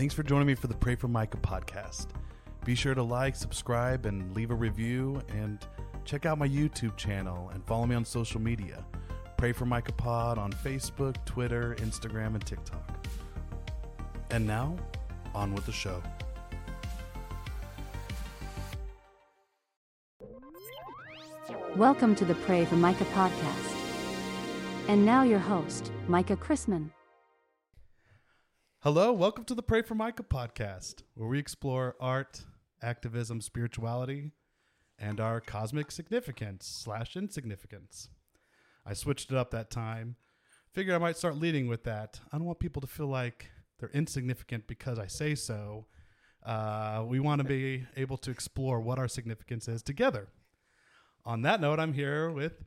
Thanks for joining me for the Pray for Micah podcast. Be sure to like, subscribe, and leave a review, and check out my YouTube channel and follow me on social media. Pray for Micah Pod on Facebook, Twitter, Instagram, and TikTok. And now, on with the show. Welcome to the Pray for Micah podcast. And now your host, Micah Chrisman. Hello, welcome to the Pray for Micah podcast, where we explore art, activism, spirituality, and our cosmic significance slash insignificance. I switched it up that time. Figured I might start leading with that. I don't want people to feel like they're insignificant because I say so. Uh, we want to be able to explore what our significance is together. On that note, I'm here with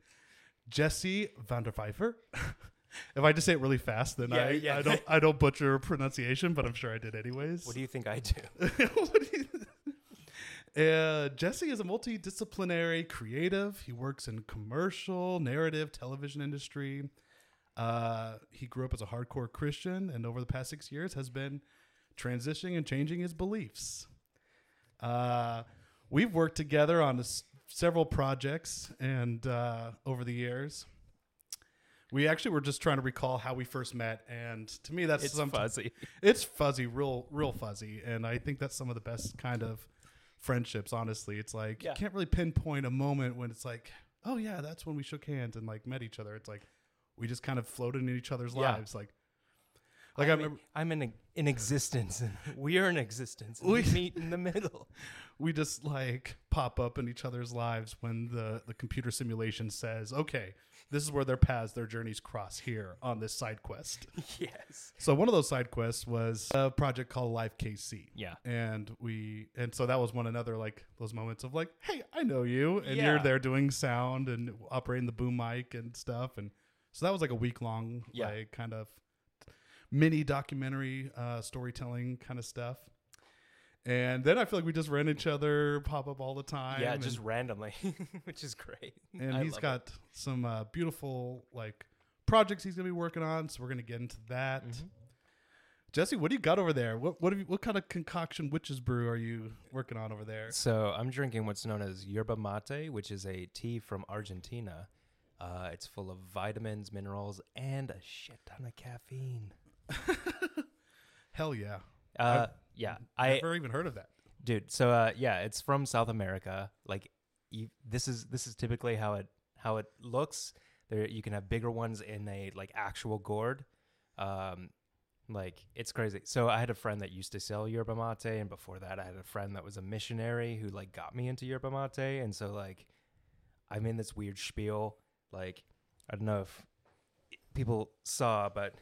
Jesse Vanderpfeifer. if I just say it really fast, then Yeah, I, yeah. I don't I don't butcher pronunciation, but I'm sure I did anyways. What do you think I do? What do you- uh, Jesse is a multidisciplinary creative. He works in commercial, narrative, television industry. Uh, he grew up as a hardcore Christian, and over the past six years has been transitioning and changing his beliefs. Uh, we've worked together on s- several projects, and uh, over the years, we actually were just trying to recall how we first met. And to me, that's It's something fuzzy. it's fuzzy, real, real fuzzy, and I think that's some of the best kind of friendships. Honestly, it's like Yeah. you can't really pinpoint a moment when it's like, oh yeah, that's when we shook hands and like met each other. It's like we just kind of floated in each other's Yeah. lives, like, like I I'm, remember I'm in in existence, and we are in existence. And We- we meet in the middle. we just like pop up in each other's lives when the the computer simulation says, okay, this is where their paths, their journeys cross here on this side quest. yes. So one of those side quests was a project called Live KC. Yeah. And we and so that was one another like those moments of like, hey, I know you, and Yeah. you're there doing sound and operating the boom mic and stuff, and so that was like a week long Yeah. like kind of mini documentary uh, storytelling kind of stuff. And then I feel like we just ran each other pop up all the time. Yeah, and- just randomly, which is great. and I he's love it. got some uh, beautiful like projects he's gonna be working on. So we're gonna get into that. Mhm. Jesse, what do you got over there? What what have you, what kind of concoction witches brew are you working on over there? So I'm drinking what's known as yerba mate, which is a tea from Argentina. Uh, it's full of vitamins, minerals, and a shit ton of caffeine. Hell yeah! Uh, yeah, I Never even heard of that. dude so uh yeah it's from south america. Like you, this is this is typically how it how it looks. There you can have bigger ones in a like actual gourd. Um like it's crazy. So i had a friend that used to sell yerba mate and before that i had a friend that was a missionary who like got me into yerba mate. And so like i'm in this weird spiel. Like i don't know if people saw but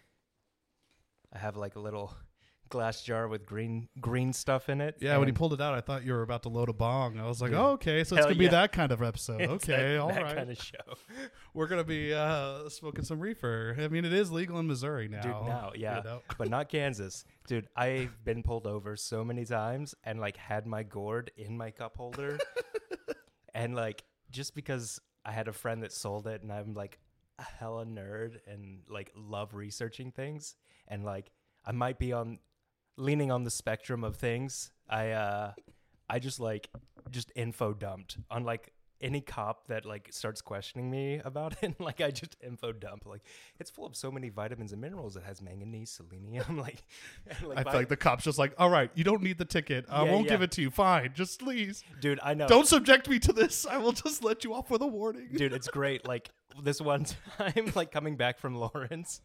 i have like a little glass jar with green green stuff in it Yeah, when he pulled it out, I thought you were about to load a bong. I was like, Dude. oh, okay, so it's Hell gonna be yeah. that kind of episode. It's Okay, that, all that right. kind of show. We're gonna be uh, smoking some reefer. I mean, it is legal in Missouri now. Dude, now, you yeah. know? but not Kansas. Dude, I've been pulled over so many times and like had my gourd in my cup holder. and like just because I had a friend that sold it and I'm like a hella nerd and like love researching things and like I might be on leaning on the spectrum of things. I uh I just like just info dumped on like any cop that like starts questioning me about it, like I just info dump. Like it's full of so many vitamins and minerals. It has manganese, selenium. Like, like, I feel like the cop's just like, all right, you don't need the ticket. I Yeah, won't give it to you. Fine, just please dude, I know. don't subject me to this. I will just let you off with a warning. dude, it's great. Like this one time, like coming back from Lawrence,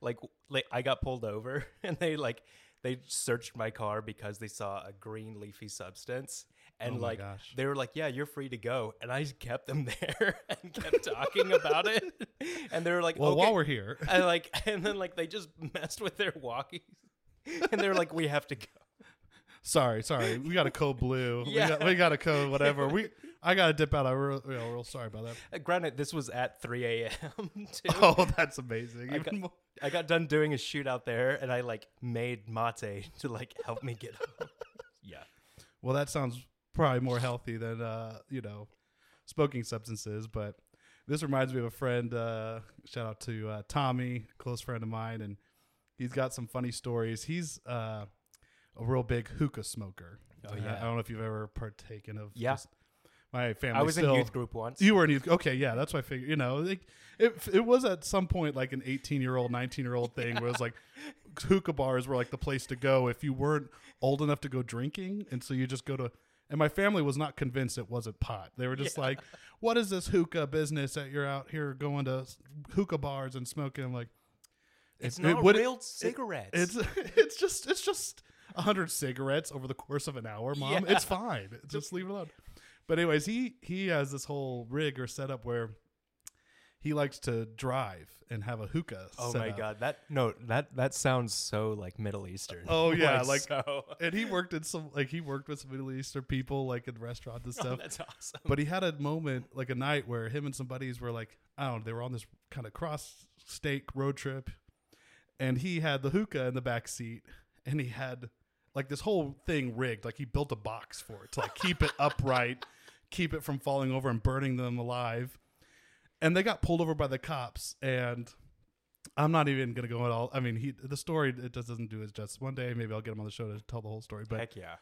like like I got pulled over and they like they searched my car because they saw a green leafy substance. And Oh like gosh. they were like, "Yeah, you're free to go," and I just kept them there and kept talking about it. And they were like, Well, okay. while we're here, and like and then like they just messed with their walkies and they were like we have to go sorry, sorry, we got a code blue. Yeah. we, got, we got a code whatever. We I gotta dip out. I'm real, real, real sorry about that. Uh, granted this was at 3 a.m too Oh, that's amazing. I Even got- more. I got done doing a shoot out there and i like made mate to like help me get home yeah Well, that sounds probably more healthy than uh, you know, smoking substances. But this reminds me of a friend. Uh, shout out to uh, Tommy, close friend of mine, and he's got some funny stories. He's uh, a real big hookah smoker. Oh, yeah. I don't know if you've ever partaken of. Yeah. just- my family. I was still, in youth group once. You were in youth. Okay, yeah, that's what I figured. You know, like, it it was at some point like an 18 year old, 19 year old thing where it was like hookah bars were like the place to go if you weren't old enough to go drinking, and so you just go to. And my family was not convinced it wasn't pot. They were just like, "What is this hookah business that you're out here going to hookah bars and smoking?" I'm like, it's it- not it real cigarettes. it's it's just it's just a hundred cigarettes over the course of an hour, mom. Yeah. It's fine. Just leave it alone. But anyways, he he has this whole rig or setup where he likes to drive and have a hookah. oh my up. god, that no, that that sounds so like Middle Eastern. Oh, yeah, like- so. And he worked in some like he worked with some Middle Eastern people like in restaurants and Oh, stuff. that's awesome. But he had a moment, like a night, where him and some buddies were like, I don't know, they were on this kind of cross state road trip, and he had the hookah in the back seat, and he had like this whole thing rigged. Like he built a box for it to like keep it upright, keep it from falling over and burning them alive. And they got pulled over by the cops, and I'm not even gonna go at all. I mean, he the story it just doesn't do it justice. One day, maybe I'll get him on the show to tell the whole story. But Heck yeah.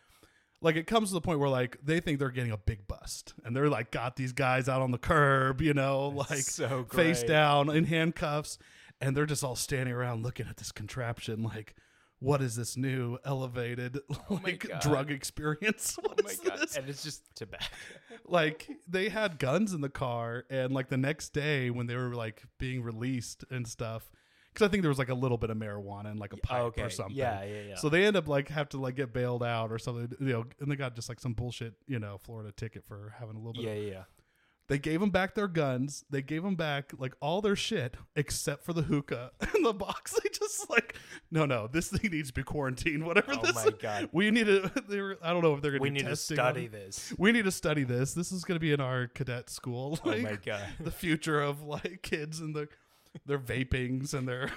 like it comes to the point where like they think they're getting a big bust and they're like got these guys out on the curb you know like so face down in handcuffs and they're just all standing around looking at this contraption like what is this new elevated oh my like drug experience Oh my is god. this? And it's just tobacco. like they had guns in the car and like the next day when they were like being released and stuff because i think there was like a little bit of marijuana and like a pipe okay. or something Yeah, yeah, yeah. so they end up like have to like get bailed out or something, you know, and they got just like some bullshit, you know, Florida ticket for having a little bit. yeah, of- yeah, yeah. They gave them back their guns. They gave them back like all their shit except for the hookah in the box. They just like, no, no, this thing needs to be quarantined. Whatever Oh this. my God. We need to. They were, I don't know if they're gonna. We do need to study this. We need to study this. This is gonna be in our cadet school. Oh my god. the future of like kids and their their vapings and their.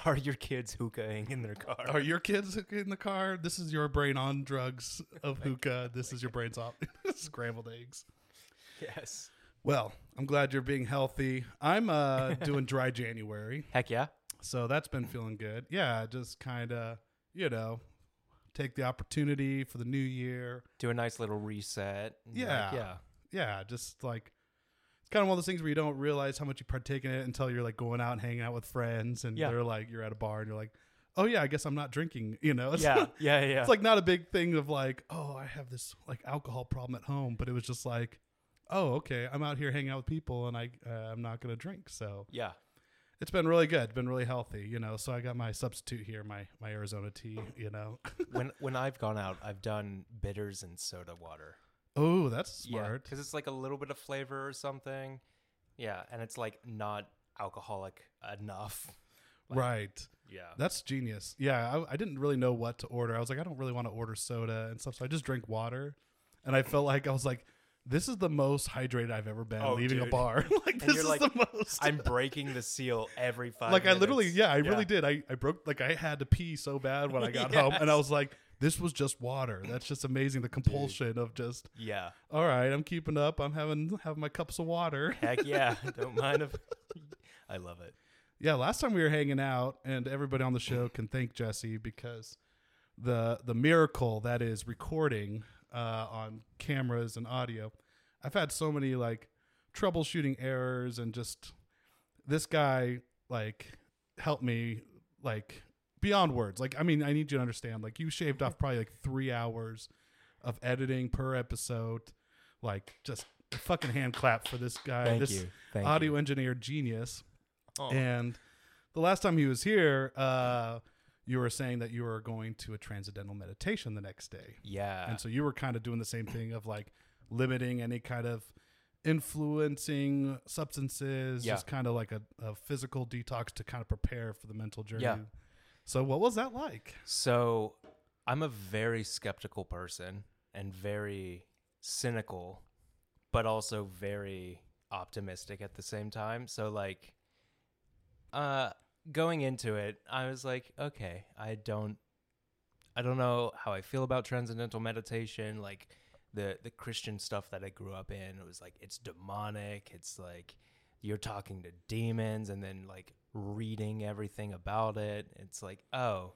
Are your kids hookahing in their car? Are your kids in the car? This is your brain on drugs of hookah. This is your brain's off scrambled eggs. yes. Well, I'm glad you're being healthy. I'm uh, doing dry January, Heck yeah. so that's been feeling good. Yeah, just kind of, you know, take the opportunity for the new year. Do a nice little reset. and be like, Yeah. yeah. Yeah, just like kind of one of those things where you don't realize how much you partake in it until you're like going out and hanging out with friends, and Yeah. they're like you're at a bar and you're like, oh yeah, I guess I'm not drinking. You know, it's Yeah. Yeah. Yeah. it's like not a big thing of like, oh, I have this like alcohol problem at home, but it was just like, oh, okay, I'm out here hanging out with people and I uh, I'm not gonna drink, so yeah. it's been really good, been really healthy, you know. So I got my substitute here, my my Arizona tea, you know. when when I've gone out, I've done bitters and soda water. Oh, that's smart. because it's like a little bit of flavor or something. Yeah, and it's like not alcoholic enough. Like, right. Yeah. That's genius. Yeah, I, I didn't really know what to order. I was like, I don't really want to order soda and stuff, so I just drink water. And I felt like I was like, this is the most hydrated I've ever been Oh, leaving a bar. like And this you're is like, the most. I'm breaking the seal every five. like I literally, yeah, I really did. I, I broke like I had to pee so bad when I got home, and I was like, this was just water. That's just amazing. The compulsion of just, Yeah. all right, I'm keeping up. I'm having having my cups of water. Heck yeah. Don't mind if. I love it. Yeah, last time we were hanging out, and everybody on the show can thank Jesse because the the miracle that is recording uh, on cameras and audio. I've had so many like troubleshooting errors, and just this guy like helped me like beyond words. Like, I mean, I need you to understand. Like, you shaved off probably like three hours of editing per episode. Like, just a fucking hand clap for this guy. Thank this you. Thank audio you. engineer genius. Oh. And the last time he was here, uh, you were saying that you were going to a transcendental meditation the next day. yeah. And so you were kind of doing the same thing of like limiting any kind of influencing substances, Yeah. just kind of like a, a physical detox to kind of prepare for the mental journey. Yeah. So what was that like? So I'm a very skeptical person and very cynical, but also very optimistic at the same time. So like uh going into it, I was like, okay, I don't I don't know how I feel about transcendental meditation, like the the Christian stuff that I grew up in. It was like it's demonic, it's like you're talking to demons and then like reading everything about it. It's like, oh,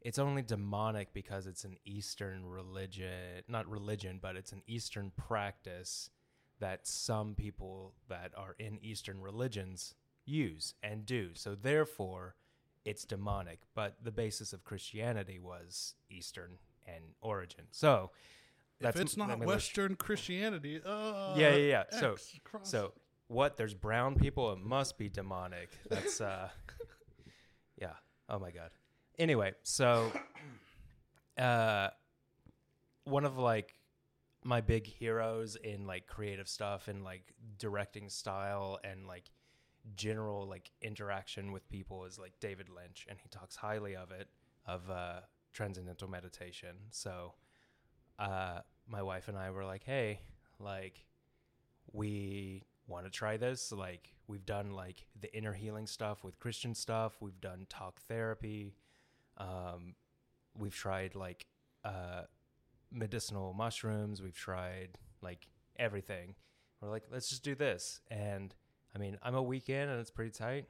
it's only demonic because it's an Eastern religion, not religion, but it's an Eastern practice that some people that are in Eastern religions use and do. So therefore, it's demonic. But the basis of Christianity was Eastern and origin. So if it's not Western Christianity, uh, Yeah, yeah, yeah. So- X cross- So what? There's brown people. It must be demonic. That's uh, yeah. Oh my god. Anyway, so uh, one of like my big heroes in like creative stuff and like directing style and like general like interaction with people is like David Lynch, and he talks highly of it of uh, transcendental meditation. So uh, my wife and I were like, hey, like we want to try this. Like we've done like the inner healing stuff with Christian stuff. We've done talk therapy. Um, we've tried like uh, medicinal mushrooms. We've tried like everything. We're like, let's just do this. And I mean, I'm a weekend and it's pretty tight.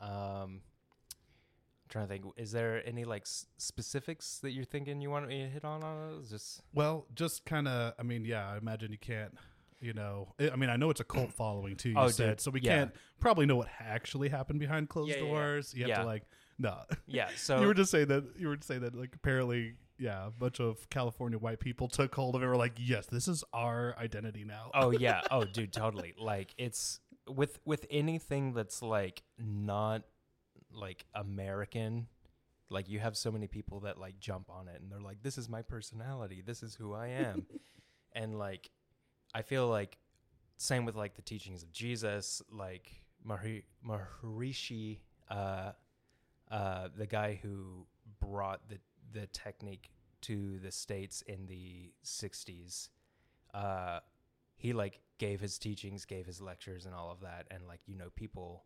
Um, I'm trying to think, is there any like s- specifics that you're thinking you want me to hit on? on? Just Well, just kind of. I mean, yeah. I imagine you can't. You know, I mean, I know it's a cult following too. You Oh, said dude, so. We yeah. can't probably know what actually happened behind closed Yeah, doors. You have Yeah. to like, no. yeah. So you were just saying that. You were saying that like apparently, yeah, a bunch of California white people took hold of it. Were like, yes, this is our identity now. oh yeah oh dude totally like it's with with anything that's like not like american like you have so many people that like jump on it and they're like this is my personality this is who i am and like i feel like same with like the teachings of jesus like maharishi uh uh the guy who brought the the technique to the states in the 60s uh he like gave his teachings, gave his lectures and all of that and like you know people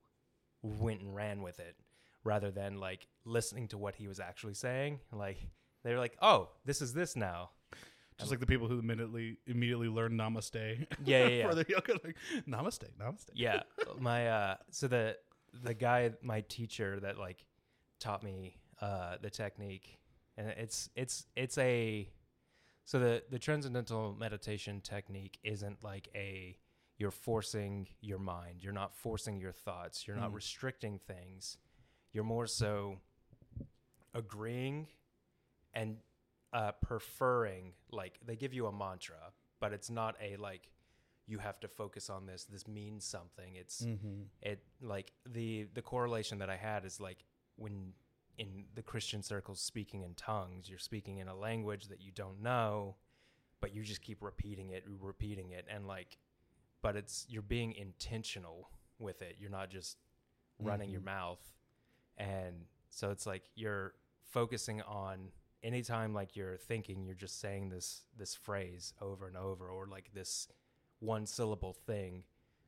went and ran with it rather than like listening to what he was actually saying. Like they're like oh this is this now Just like the people who immediately immediately learn Namaste. Yeah, yeah, yeah. For their yoga, like Namaste, Namaste. yeah my uh so the the guy my teacher that like taught me uh the technique and it's it's it's a so the the transcendental meditation technique isn't like a you're forcing your mind you're not forcing your thoughts you're not Mm. restricting things you're more so agreeing and uh preferring like they give you a mantra but it's not a like you have to focus on this this means something it's Mm-hmm. it like the the correlation that i had is like when in the christian circles speaking in tongues you're speaking in a language that you don't know but you just keep repeating it repeating it and like but it's you're being intentional with it you're not just running your Mhm. mouth and so it's like you're focusing on anytime like you're thinking you're just saying this this phrase over and over or like this one syllable thing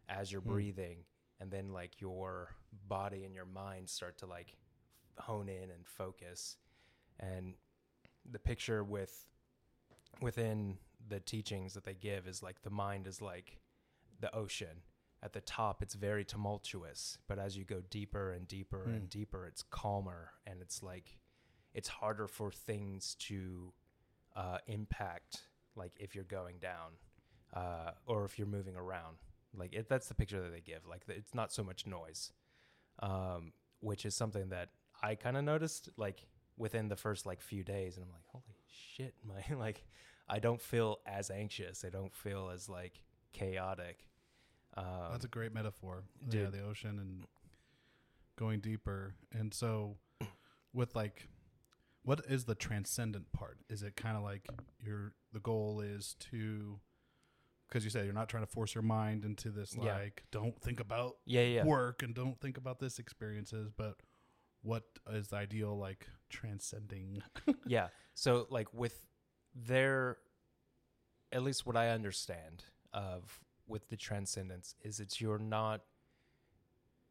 as you're Hmm. breathing and then like your body and your mind start to like hone in and focus and the picture with within the teachings that they give is like the mind is like the ocean at the top it's very tumultuous but as you go deeper and deeper Hmm. and deeper it's calmer and it's like it's harder for things to uh, impact like if you're going down uh, or if you're moving around like it, that's the picture that they give like the, it's not so much noise um, which is something that i kind of noticed like within the first like few days and i'm like holy shit my like i don't feel as anxious i don't feel as like chaotic um, That's a great metaphor. Yeah, the ocean and going deeper. And so, with like, what is the transcendent part? Is it kind of like your the goal is to, because you said you're not trying to force your mind into this Yeah. like don't think about yeah yeah work and don't think about this experiences, but what is the ideal like transcending? yeah. So like with their at least what I understand of with the transcendence is it's you're not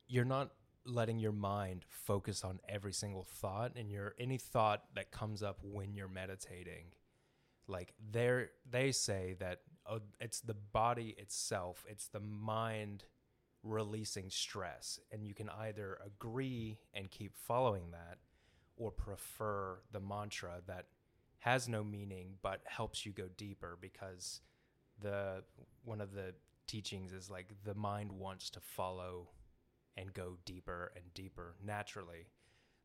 you're not letting your mind focus on every single thought and your any thought that comes up when you're meditating. Like they they say that oh, it's the body itself it's the mind releasing stress and you can either agree and keep following that or prefer the mantra that has no meaning but helps you go deeper because the one of the teachings is like the mind wants to follow and go deeper and deeper naturally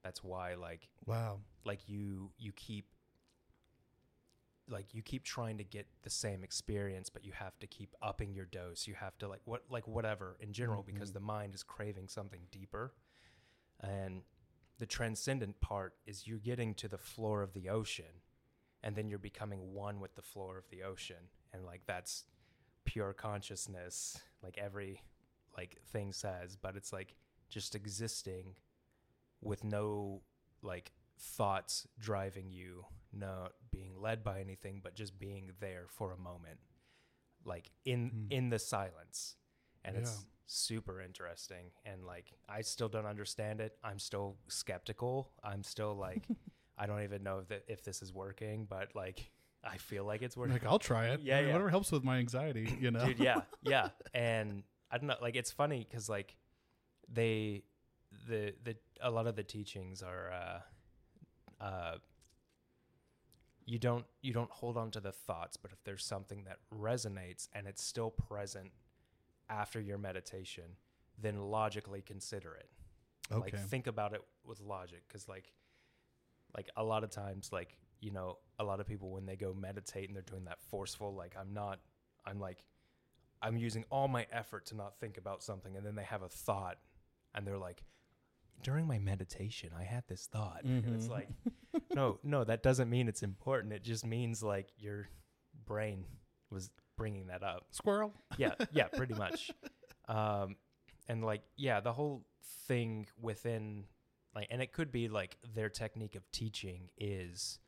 that's why like Wow. like you you keep like you keep trying to get the same experience but you have to keep upping your dose you have to like what like whatever in general because Mhm. the mind is craving something deeper and the transcendent part is you're getting to the floor of the ocean and then you're becoming one with the floor of the ocean and like that's pure consciousness like every like thing says but it's like just existing with no like thoughts driving you not being led by anything but just being there for a moment like in Hmm. in the silence and it's super interesting and like i still don't understand it i'm still skeptical i'm still like i don't even know if that if this is working but like i feel like it's working like I'll try it. Yeah, I mean, yeah. Whatever helps with my anxiety, you know. dude yeah yeah and i don't know like it's funny because like they the the a lot of the teachings are uh uh you don't you don't hold on to the thoughts but if there's something that resonates and it's still present after your meditation then logically consider it Okay. like think about it with logic because like like a lot of times like you know a lot of people when they go meditate and they're doing that forceful like i'm not i'm like i'm using all my effort to not think about something and then they have a thought and they're like during my meditation i had this thought. And it's Mhm. like no no that doesn't mean it's important. It just means like your brain was bringing that up. Squirrel. yeah yeah pretty much. Um and like yeah the whole thing within like and it could be like their technique of teaching is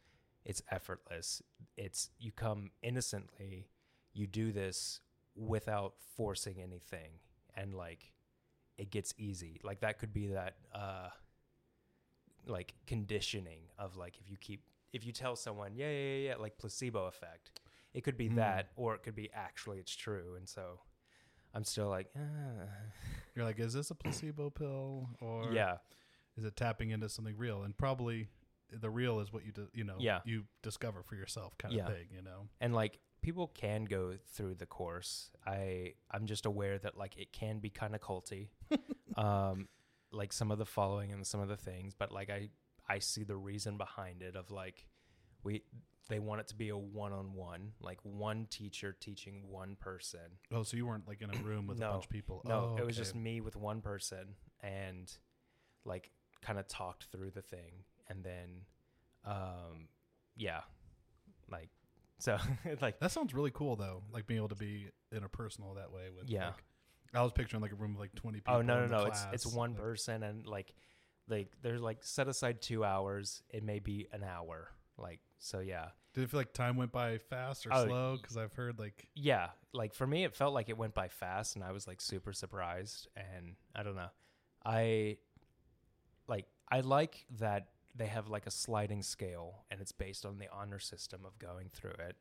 it's effortless. It's you come innocently you do this without forcing anything and like it gets easy like that could be that uh like conditioning of like if you keep if you tell someone yeah yeah yeah, yeah like placebo effect it could be Mm. that or it could be actually it's true and so i'm still like ah. You're like, is this a placebo pill or yeah is it tapping into something real? And probably the real is what you do, you know, Yeah. you discover for yourself kind Yeah. of thing, you know. and like people can go through the course i i'm just aware that like it can be kind of culty um like some of the following and some of the things but like i i see the reason behind it of like we they want it to be a one-on-one like one teacher teaching one person Oh, so you weren't like in a room with No. a bunch of people. no oh, it was okay. just me with one person and like kind of talked through the thing and then um yeah like so like That sounds really cool though. Like being able to be interpersonal that way with Yeah. like, I was picturing like a room with like 20 people. Oh no no in no! It's it's one like- person and like like there's like set aside two hours. It may be an hour. Like so yeah Did it feel like time went by fast or Oh, slow? Because I've heard like yeah. Like for me, it felt like it went by fast, and I was like super surprised. And I don't know, I like I like that they have like a sliding scale, and it's based on the honor system of going through it,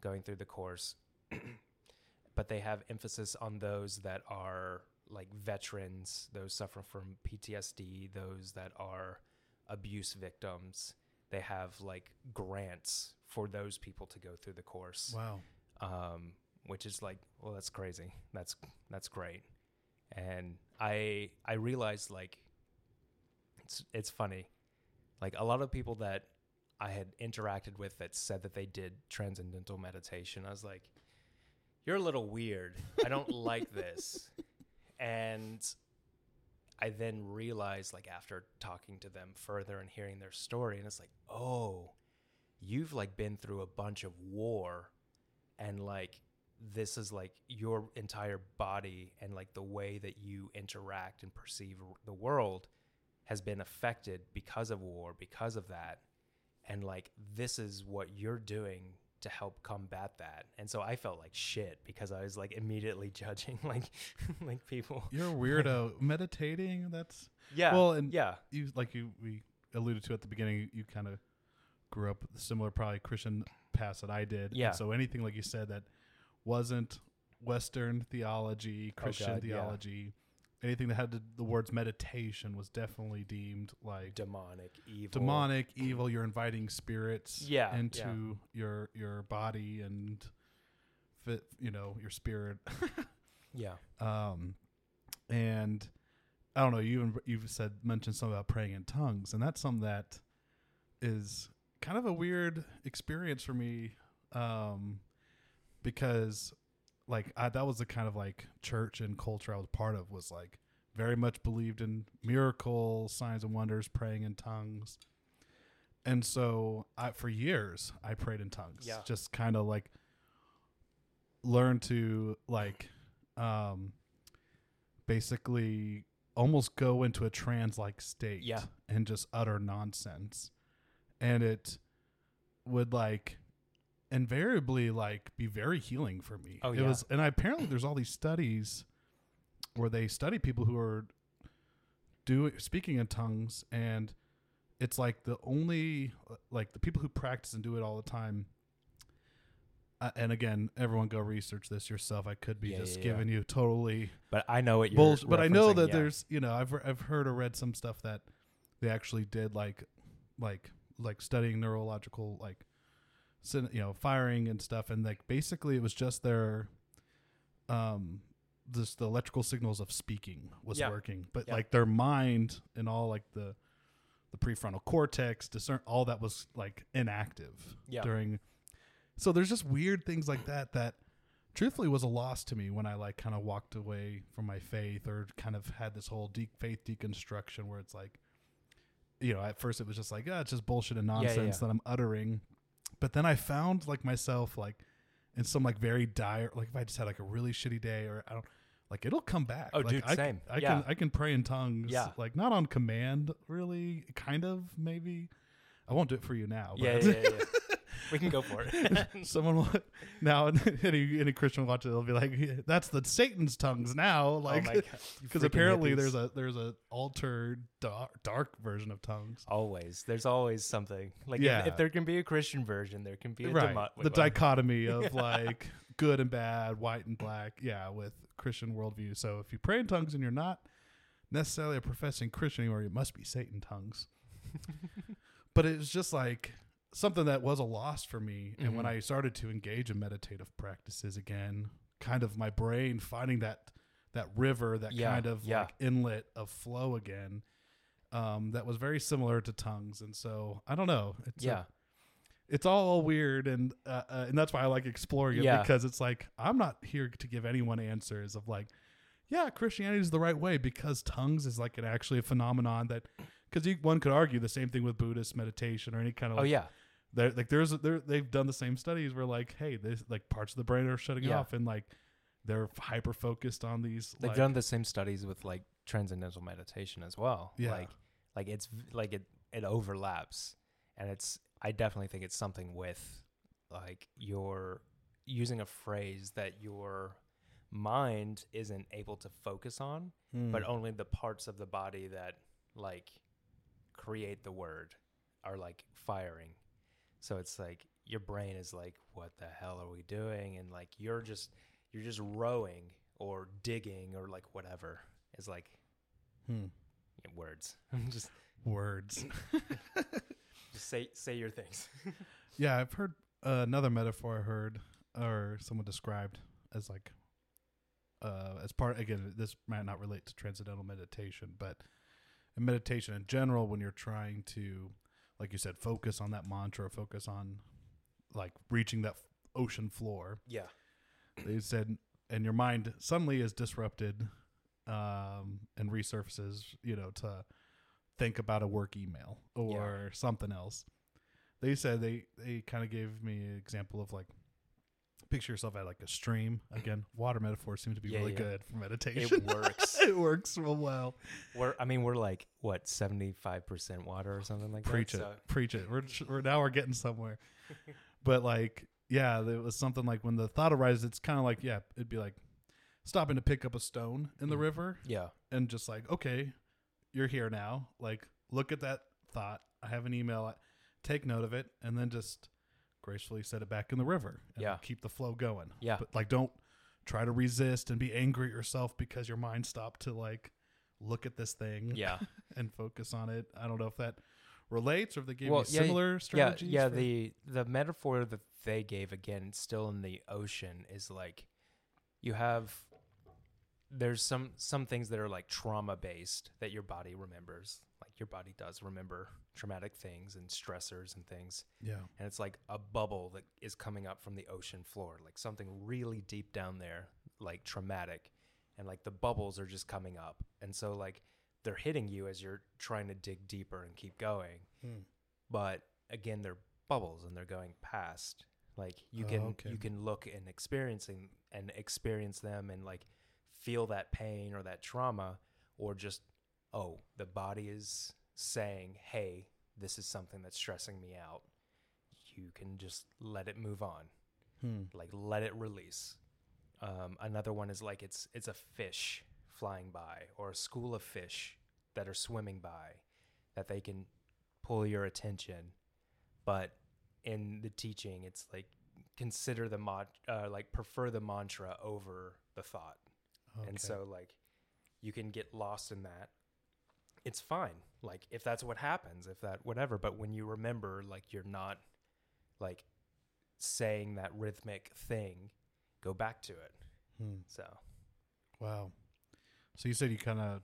going through the course. but they have emphasis on those that are like veterans, those suffering from PTSD, those that are abuse victims. They have like grants for those people to go through the course wow. um, which is like, well, that's crazy. That's that's great. And I I realized like it's it's funny, like a lot of people that I had interacted with that said that they did transcendental meditation. I was like, you're a little weird. I don't like this. And I then realized, like after talking to them further and hearing their story, and it's like, oh, you've like been through a bunch of war and like this is like your entire body and like the way that you interact and perceive the world has been affected because of war because of that and like this is what you're doing to help combat that and so i felt like shit because i was like immediately judging like like people You're a weirdo. Meditating, that's yeah Well, and- yeah you like you we alluded to at the beginning, you, kind of grew up with similar probably Christian past that I did. And Yeah. so anything like you said that wasn't Western theology, oh, Christian Oh, God, theology, anything that had to, the words meditation was definitely deemed like demonic, evil. demonic, evil. You're inviting spirits Yeah, into your your body and fit, you know, your spirit. Yeah. um, and I don't know. You even you've said mentioned something about praying in tongues, and that's something that is kind of a weird experience for me, um, because like I, that was the kind of like church and culture I was part of was like very much believed in miracles, signs and wonders, praying in tongues. And so I, for years I prayed in tongues. Yeah. Just kind of like learn to like um basically almost go into a trance like state Yeah. and just utter nonsense. And it would like invariably like be very healing for me. Oh, it yeah. was and I, apparently there's all these studies where they study people who are doing speaking in tongues and it's like the only like the people who practice and do it all the time uh, and again everyone go research this yourself i could be Yeah, just yeah, giving you totally But I know what you're. bullshit but i know that there's you know i've i've heard or read some stuff that they actually did like like like studying neurological like you know firing and stuff and like basically it was just their um just the electrical signals of speaking was Yeah. working but Yeah. like their mind and all like the the prefrontal cortex discern all that was like inactive Yeah. during so there's just weird things like that that truthfully was a loss to me when I like kind of walked away from my faith or kind of had this whole de- faith deconstruction where it's like, you know, at first it was just like, yeah, it's just bullshit and yeah, nonsense yeah. that I'm uttering. But then I found like myself like in some like very dire, like if I just had like a really shitty day or I don't, like it'll come back. Oh, like, dude, I, same. I Yeah. can I can pray in tongues. Yeah. like not on command, really, kind of maybe. I won't do it for you now. Yeah, but- yeah, yeah, yeah. we can go for it. Someone will now any any Christian will watch it, they'll be like, "That's the Satan's tongues now." Oh like, oh god! because Freaking apparently hippies. there's a there's a altered dark, dark version of tongues. always. There's always something. Like Yeah. if, if there can be a Christian version, there can be a right, demo- the well, dichotomy of like good and bad, white and black. Yeah, with Christian worldview. So if you pray in tongues and you're not necessarily a professing Christian anymore, it must be Satan tongues. but it was just like something that was a loss for me. And when Mhm. I started to engage in meditative practices again, kind of my brain finding that that river, that Yeah, kind of yeah. like inlet of flow again. Um, that was very similar to tongues, and so I don't know. It's a- Yeah. it's all weird, and uh, uh, and that's why I like exploring it Yeah. because it's like I'm not here to give anyone answers of like, yeah, Christianity is the right way because tongues is like an actually a phenomenon that because one could argue the same thing with Buddhist meditation or any kind of Oh like, yeah. There like there's there they've done the same studies where like hey this like parts of the brain are shutting Yeah. off and like they're hyper focused on these They've like, done the same studies with like transcendental meditation as well. Yeah. Like like it's v- like it it overlaps and it's I definitely think it's something with like your using a phrase that your mind isn't able to focus on, Hmm. but only the parts of the body that like create the word are like firing. So it's like your brain is like, what the hell are we doing? And like you're just you're just rowing or digging or like whatever is like Hmm. yeah, words. just words just say say your things. yeah I've heard uh, another metaphor I heard or someone described as like uh, as part again this might not relate to transcendental meditation but in meditation in general when you're trying to like you said focus on that mantra focus on like reaching that f- ocean floor. Yeah. they said and your mind suddenly is disrupted um, and resurfaces you know to think about a work email or something else. They said they they kind of gave me an example of like picture yourself at like a stream again water metaphor seems to be Yeah, really yeah. good for meditation It works. it works real well We're I mean we're like what, 75% water or something like that. preach that. it So- preach it we're, we're now we're getting somewhere but like yeah there was something like when the thought arises it's kind of like yeah it'd be like stopping to pick up a stone in the Mm. river yeah. and just like okay you're here now like look at that thought i have an email take note of it and then just gracefully set it back in the river and Yeah. keep the flow going Yeah. but like don't try to resist and be angry at yourself because your mind stopped to like look at this thing Yeah. and focus on it. I don't know if that relates or if they gave Well, you yeah, similar yeah, strategies. yeah. for- The the metaphor that they gave again, still in the ocean, is like you have there's some some things that are like trauma based that your body remembers. Your body does remember traumatic things and stressors and things, yeah. and it's like a bubble that is coming up from the ocean floor, like something really deep down there, like traumatic, and like the bubbles are just coming up, and so like they're hitting you as you're trying to dig deeper and keep going Hmm. but again they're bubbles and they're going past like you Oh, can okay. you can look and experiencing and experience them and like feel that pain or that trauma or just oh the body is saying hey this is something that's stressing me out. You can just let it move on. Hmm. like let it release. Um, another one is like it's it's a fish flying by or a school of fish that are swimming by that they can pull your attention. But in the teaching it's like consider the mod uh, like prefer the mantra over the thought. And so like you can get lost in that it's fine. Like if that's what happens if that whatever but when you remember like you're not like saying that rhythmic thing go back to it. Hmm. so. Wow. So you said you kind of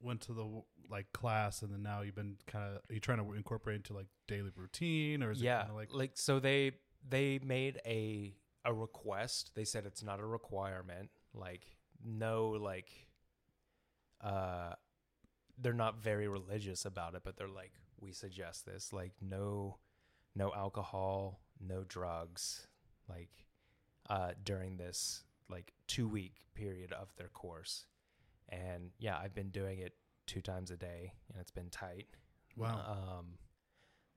went to the like class, and then now you've been kind of you trying to incorporate into like daily routine, or is it yeah. like like so they they made a a request. They said it's not a requirement. Like no like uh they're not very religious about it but they're like we suggest this. Like no no alcohol no drugs like uh during this like 2 week period of their course. And yeah i've been doing it two times a day and it's been tight. Wow? um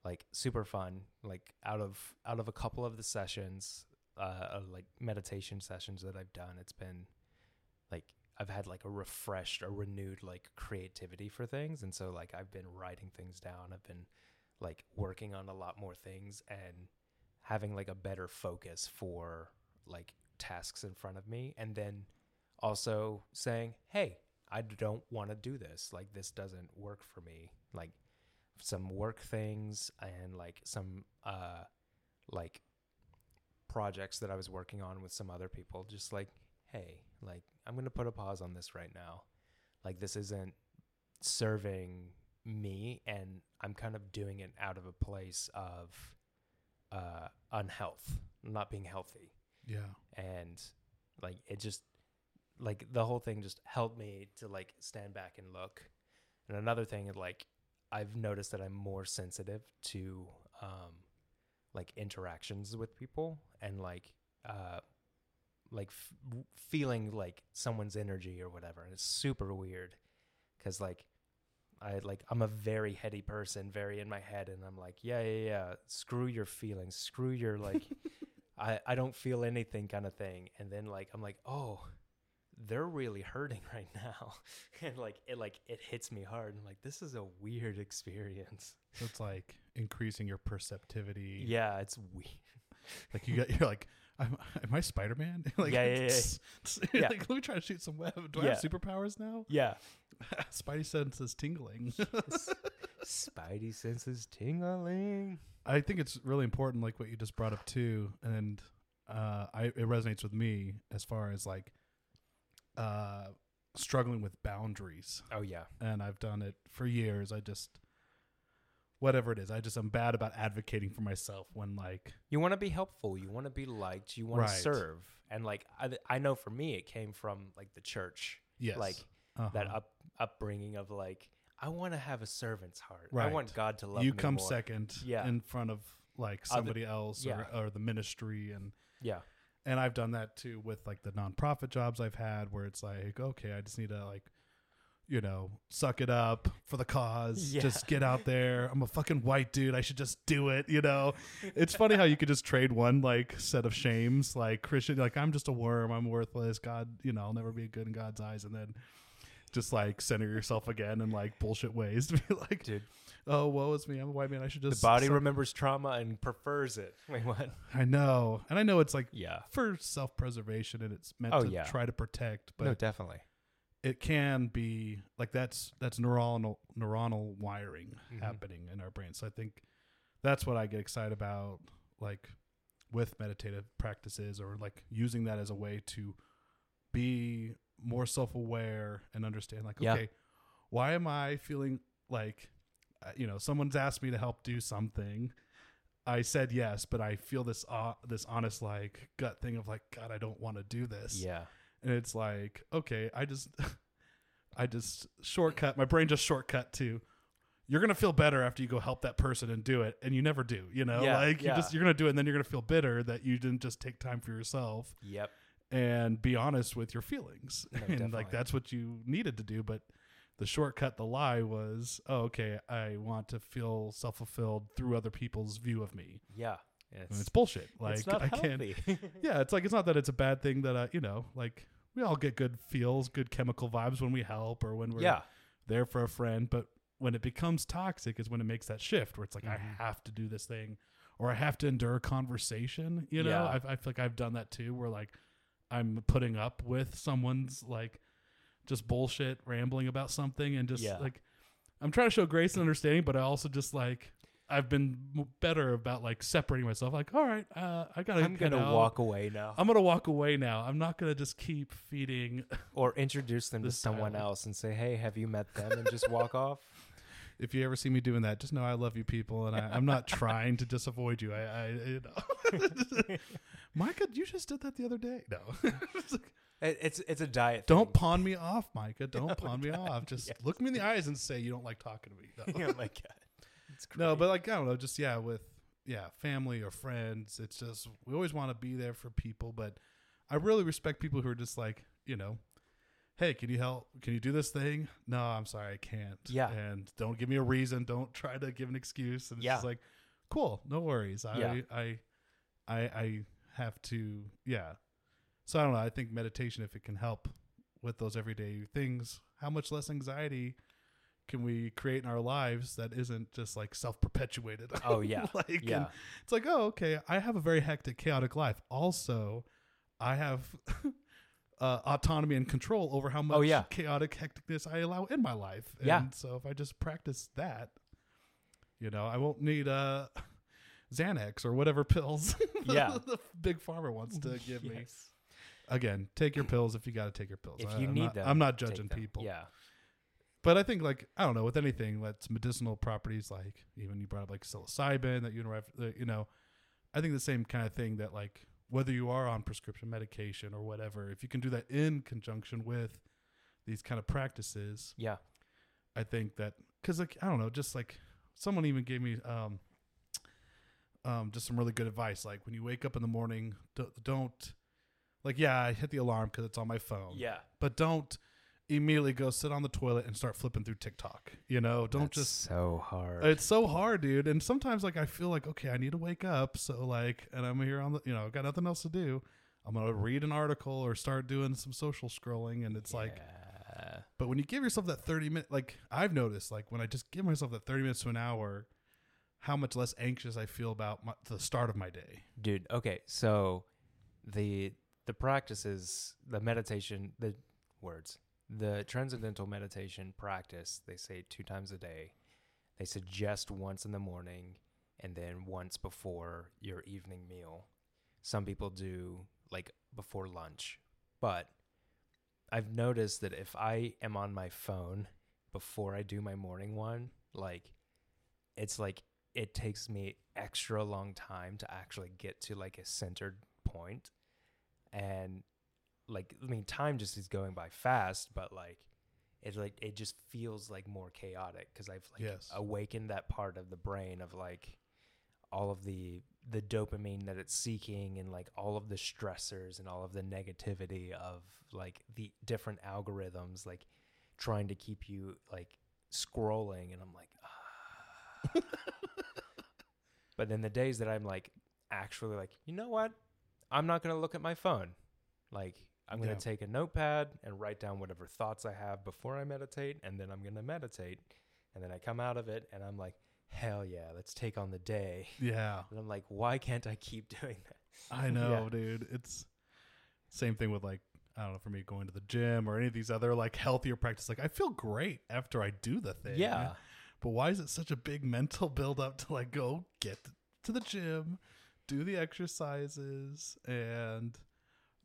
like super fun. Like out of out of a couple of the sessions uh like meditation sessions that i've done it's been like i've had like a refreshed a renewed like creativity for things and so like i've been writing things down. I've been like working on a lot more things and having like a better focus for like tasks in front of me and then also saying hey i don't want to do this. Like this doesn't work for me. Like some work things and like some uh like projects that I was working on with some other people just like hey like I'm going to put a pause on this right now. Like this isn't serving me and I'm kind of doing it out of a place of uh unhealth not being healthy. Yeah. and like it just like the whole thing just helped me to like stand back and look. And another thing is like i've noticed that i'm more sensitive to um like interactions with people and like uh like f- feeling like someone's energy or whatever and it's super weird because like I like I'm a very heady person, very in my head, and I'm like, yeah, yeah, yeah. Screw your feelings, screw your like I, I don't feel anything kind of thing. And then like I'm like, oh, they're really hurting right now. and like it like it hits me hard. And like this is a weird experience. So it's like increasing your perceptivity. Yeah, it's weird. Like you got you're like, I'm, am I Spider Man? like, Yeah, yeah, yeah. Yeah. like let me try to shoot some web. Do I have superpowers now? Yeah. Spidey senses tingling. Spidey senses tingling. I think it's really important, like what you just brought up too, and uh, I it resonates with me as far as like uh, struggling with boundaries, Oh yeah. and I've done it for years. I just whatever it is, I just I'm bad about advocating for myself when like You want to be helpful. You want to be liked. You want Right. to serve. And like I, I know for me, it came from like the church, yes, like uh-huh. that up upbringing of like I want to have a servant's heart. Right. I want God to love you me come more. second Yeah. in front of like Other- somebody else yeah. or, or the ministry and Yeah. and I've done that too with like the nonprofit jobs I've had where it's like, okay, I just need to like, you know, suck it up for the cause. Yeah. Just get out there. I'm a fucking white dude. I should just do it. You know, it's funny how you could just trade one like set of shames, like Christian, like I'm just a worm. I'm worthless. God, you know, I'll never be good in God's eyes. And then just like center yourself again in like bullshit ways to be like, Dude. oh, woe is me. I'm a white man. I should The just. body suck- remembers trauma and prefers it. Wait, what? I know, and I know it's like Yeah. for self-preservation and it's meant Oh, to yeah. try to protect, but no, definitely. It can be like that's that's neuronal neuronal wiring Mhm. happening in our brains. So I think that's what I get excited about, like with meditative practices or like using that as a way to be more self-aware and understand like Yeah. okay why am i feeling like uh, you know someone's asked me to help do something i said yes but i feel this uh, this honest like gut thing of like god i don't want to do this Yeah. And it's like okay i just i just shortcut my brain just shortcut to you're gonna feel better after you go help that person and do it and you never do you know Yeah, like you just you're gonna do it and then you're gonna feel bitter that you didn't just take time for yourself Yep. and be honest with your feelings No, and definitely. like that's what you needed to do but the shortcut the lie was oh okay i want to feel self-fulfilled through other people's view of me Yeah. And It's, bullshit like it's i can't yeah, it's like it's not that it's a bad thing that I, you know, like we all get good feels, good chemical vibes when we help or when we're yeah. there for a friend, but when it becomes toxic is when it makes that shift where it's like Mhm. I have to do this thing or I have to endure a conversation, you know? Yeah. I, I feel like I've done that too where like I'm putting up with someone's like just bullshit rambling about something and just Yeah. like I'm trying to show grace and understanding, but I also just like I've been better about like separating myself. Like, all right, uh, I gotta. I'm gonna out. walk away now, I'm gonna walk away now. I'm not gonna just keep feeding. or introduce them to someone else and say, "Hey, have you met them?" and just walk off. If you ever see me doing that, just know I love you people, and I, I'm not trying to just avoid you. I, I you know. Micah, you just did that the other day. No, It's it's it's a diet. don't thing. pawn me off, Micah. Don't pawn me off. Just yes. look me in the eyes and say you don't like talking to me. No. oh my god. It's No, but like I don't know, just yeah, with yeah, family or friends, it's just we always want to be there for people, but I really respect people who are just like, you know, hey, can you help? Can you do this thing? No, I'm sorry, I can't. Yeah. And don't give me a reason. Don't try to give an excuse. And it's Yeah. just like, cool, no worries. I Yeah. I I I have to yeah. So I don't know, I think meditation if it can help with those everyday things, how much less anxiety can we create in our lives that isn't just like self perpetuated? Oh yeah. like yeah. it's like, oh, okay, I have a very hectic, chaotic life. Also, I have uh, autonomy and control over how much Oh, yeah. chaotic hecticness I allow in my life. And Yeah. so if I just practice that, you know, I won't need uh, Xanax or whatever pills Yeah. the Big Pharma wants to give me. Again, take your pills if you got to take your pills. If I- you I'm need not, them, I'm not judging people. Yeah. But I think like I don't know with anything that's medicinal properties like even you brought up like psilocybin that you you know I think the same kind of thing that like whether you are on prescription medication or whatever if you can do that in conjunction with these kind of practices Yeah. I think that cuz like I don't know just like someone even gave me um um just some really good advice like when you wake up in the morning don't, don't like yeah I hit the alarm cuz it's on my phone Yeah. but don't immediately go sit on the toilet and start flipping through TikTok. You know, don't That's just. so hard. It's so hard, dude. And sometimes, like, I feel like, okay, I need to wake up. So, like, and I'm here on the, you know, got nothing else to do. I'm gonna read an article or start doing some social scrolling, and it's like, but when you give yourself that 30 minute, like I've noticed, like when I just give myself that 30 minutes to an hour, how much less anxious I feel about my, the start of my day. dude okay so the the practices the meditation the words the transcendental meditation practice they say two times a day. They suggest once in the morning and then once before your evening meal. Some people do like before lunch. But i've noticed that if i am on my phone before i do my morning one like it's like it takes me extra long time to actually get to like a centered point. And like i mean time just is going by fast but like it like it just feels like more chaotic because i've like Yes. awakened that part of the brain of like all of the the dopamine that it's seeking and like all of the stressors and all of the negativity of like the different algorithms like trying to keep you like scrolling and i'm like ah. but then the days that i'm like actually like you know what i'm not going to look at my phone like i'm going to Yeah. take a notepad and write down whatever thoughts i have before i meditate and then i'm going to meditate and then I come out of it and I'm like, hell yeah, let's take on the day. Yeah. And I'm like, why can't I keep doing that? I know, dude. It's same thing with like I don't know for me going to the gym or any of these other like healthier practice. Like I feel great after I do the thing. Yeah. But why is it such a big mental build up to like go get to the gym, do the exercises, and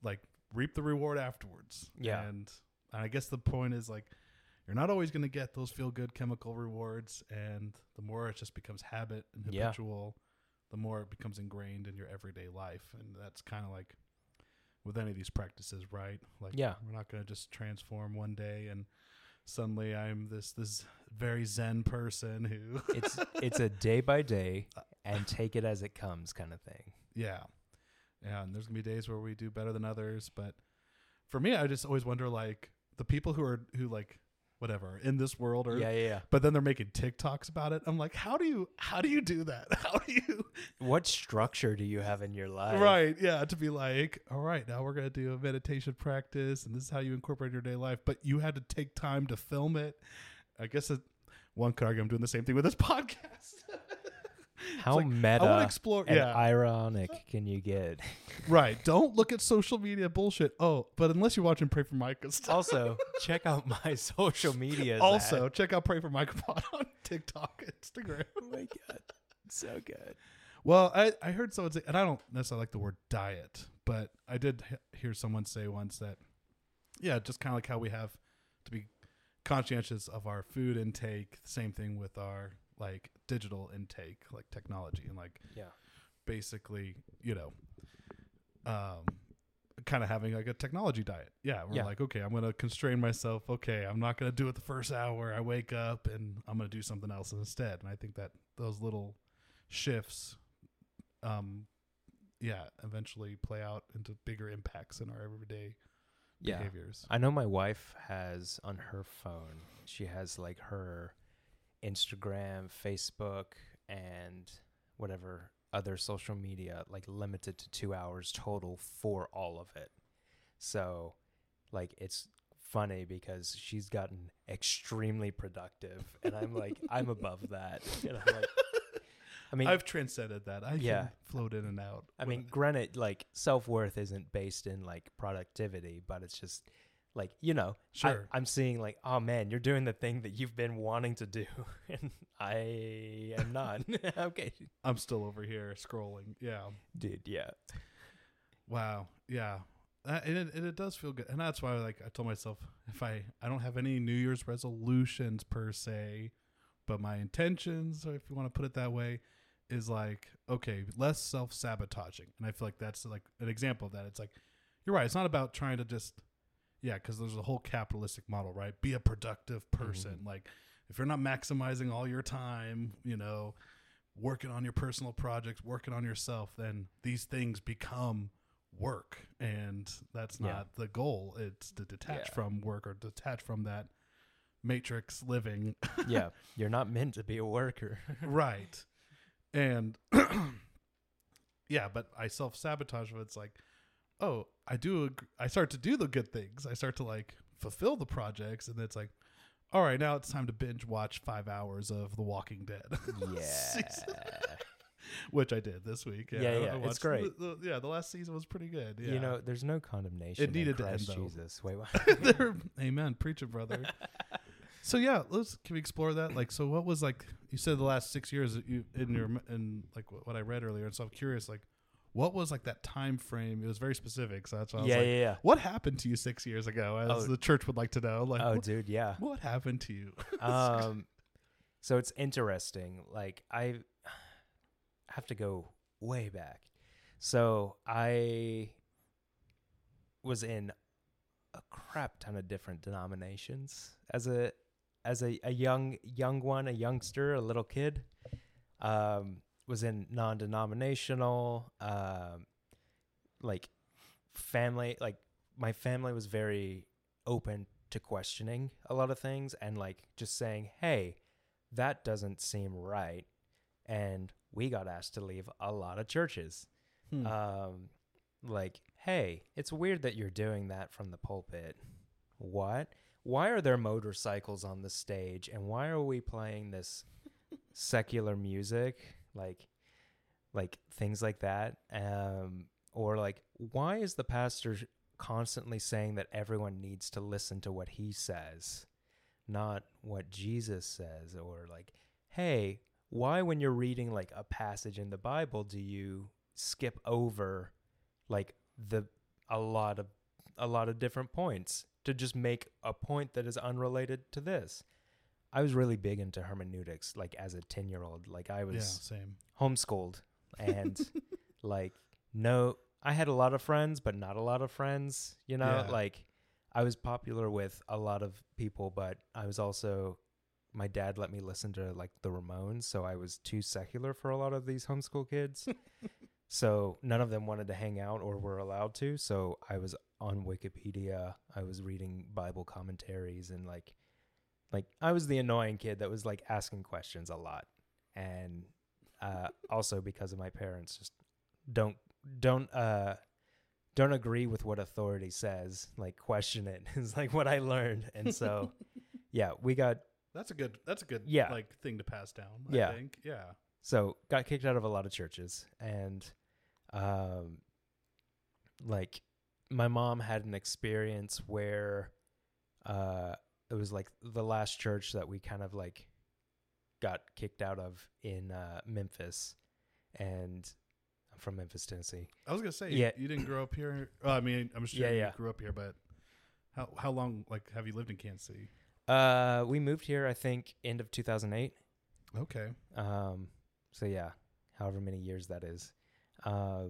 like reap the reward afterwards? Yeah. And I guess the point is like you're not always going to get those feel good chemical rewards, and the more it just becomes habit and Yeah. habitual, the more it becomes ingrained in your everyday life, and that's kind of like with any of these practices, right? Like, Yeah. we're not going to just transform one day and suddenly I'm this this very zen person who It's it's a day by day and take it as it comes kind of thing. yeah yeah and there's gonna be days where we do better than others but for me i just always wonder like the people who are who like whatever in this world or Yeah, yeah, yeah. but then they're making tiktoks about it i'm like how do you how do you do that how do you What structure do you have in your life? right yeah to be like all right now we're gonna do a meditation practice and this is how you incorporate your day life but you had to take time to film it i guess it, one could argue i'm doing the same thing with this podcast How like, meta i want to explore and yeah ironic can you get? right don't look at social media bullshit oh but unless you're watching pray for micah stuff Also, check out my social media. also check out pray for micah pod on tiktok instagram oh my god, so good. Well, I, I heard someone say, and I don't necessarily like the word diet, but I did hear someone say once that, yeah, just kind of like how we have to be conscientious of our food intake, same thing with our like digital intake, like technology, and like Yeah, basically, you know, um, kind of having like a technology diet. Yeah, we're Yeah. like, okay, I'm going to constrain myself. Okay, I'm not going to do it the first hour. I wake up and I'm going to do something else instead. And I think that those little shifts, um, yeah, eventually play out into bigger impacts in our everyday yeah. behaviors. I know my wife has on her phone. She has like her Instagram, Facebook, and whatever other social media, like limited to two hours total for all of it. So, like, it's funny because she's gotten extremely productive, and I'm like, I'm above that. And I'm like, I mean, I've transcended that. I Yeah. can float in and out. I mean, granted, like self worth isn't based in like productivity, but it's just like you know, Sure. I, am seeing like, oh man, you're doing the thing that you've been wanting to do, and I am not. okay, I'm still over here scrolling. Yeah. dude. Yeah, Wow. Yeah. Uh, and it, and it does feel good. And that's why like I told myself if I I don't have any New Year's resolutions per se, but my intentions, or if you want to put it that way, is like okay, less self-sabotaging. And I feel like that's like an example of that. It's like you're right. It's not about trying to just yeah, cuz there's a whole capitalistic model, right? Be a productive person. Mm-hmm. Like if you're not maximizing all your time, you know, working on your personal projects, working on yourself, then these things become work. And that's Yeah. not the goal. It's to detach Yeah. from work or detach from that matrix living. yeah. You're not meant to be a worker. right. And yeah, but I self sabotage. It's like, oh, I do. ag- I start to do the good things. I start to like fulfill the projects, and it's like, all right, now it's time to binge watch five hours of The Walking Dead. Yeah. which I did this week. Yeah, Yeah, yeah, it's great. The, the- yeah, the last season was pretty good. Yeah. You know, there's no condemnation. It needed to end, though. Jesus. Wait, what? Amen, preach it, brother. so yeah, let's can we explore that? Like, so what was like? You said the last six years you in your in like what, what I read earlier, and so I'm curious, like, what was like that time frame? It was very specific, so that's why I was yeah, like, yeah, yeah. what happened to you six years ago? As Oh. the church would like to know, like, Oh, what, dude, yeah. what happened to you? um so it's interesting like i have to go way back so i was in a crap ton of different denominations as a as a, a young young one a youngster a little kid um was in non-denominational um like family like my family was very open to questioning a lot of things and like just saying hey that doesn't seem right and we got asked to leave a lot of churches. Hmm. um like hey it's weird that you're doing that from the pulpit. What? Why are there motorcycles on the stage and why are we playing this secular music like like things like that um or like why is the pastor constantly saying that everyone needs to listen to what he says not what Jesus says? Or like hey why when you're reading like a passage in the bible do you skip over like the a lot of a lot of different points to just make a point that is unrelated to this i was really big into hermeneutics like as a 10 year old like i was yeah, same. homeschooled and like no i had a lot of friends but not a lot of friends you know Yeah. like i was popular with a lot of people but i was also my dad let me listen to like the ramones so i was too secular for a lot of these homeschool kids so none of them wanted to hang out or were allowed to so i was on wikipedia i was reading bible commentaries and like like i was the annoying kid that was like asking questions a lot and uh, also because of my parents just don't don't uh don't agree with what authority says like question it is like what i learned and so yeah we got That's a good. That's a good. Yeah. like thing to pass down. Yeah. I think. Yeah. so got kicked out of a lot of churches and um like my mom had an experience where uh it was like the last church that we kind of like got kicked out of in uh Memphis and I'm from Memphis, Tennessee. I was gonna say. Yeah. You didn't grow up here. Oh, I mean, I'm sure Yeah, you yeah. grew up here, but how how long like have you lived in Kansas City? Uh we moved here I think end of 2008. Okay. Um, so yeah, however many years that is. Uh,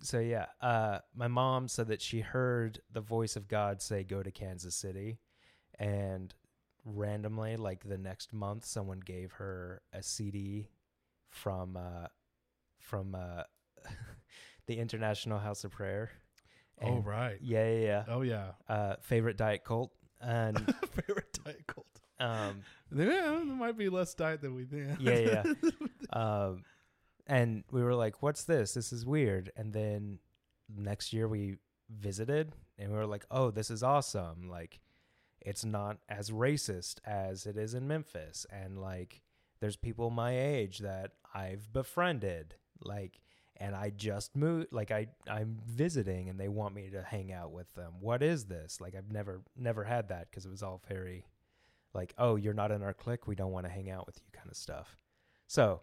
so yeah, uh, my mom said that she heard the voice of God say, "Go to Kansas City," and randomly, like the next month, someone gave her a CD from uh, from uh, the International House of Prayer. oh right. Yeah, yeah, yeah. Oh yeah. Uh, favorite diet cult, and Favorite diet cult. um, Yeah, there might be less diet than we think. Yeah, yeah. um, and we were like, "What's this? This is weird." And then next year we visited, and we were like, "Oh, this is awesome! Like, it's not as racist as it is in Memphis, and like, there's people my age that I've befriended, like." And I just moved, like I, I'm visiting, and they want me to hang out with them. What is this? Like I've never, never had that because it was all very, like, oh, you're not in our clique, we don't want to hang out with you, kind of stuff. So,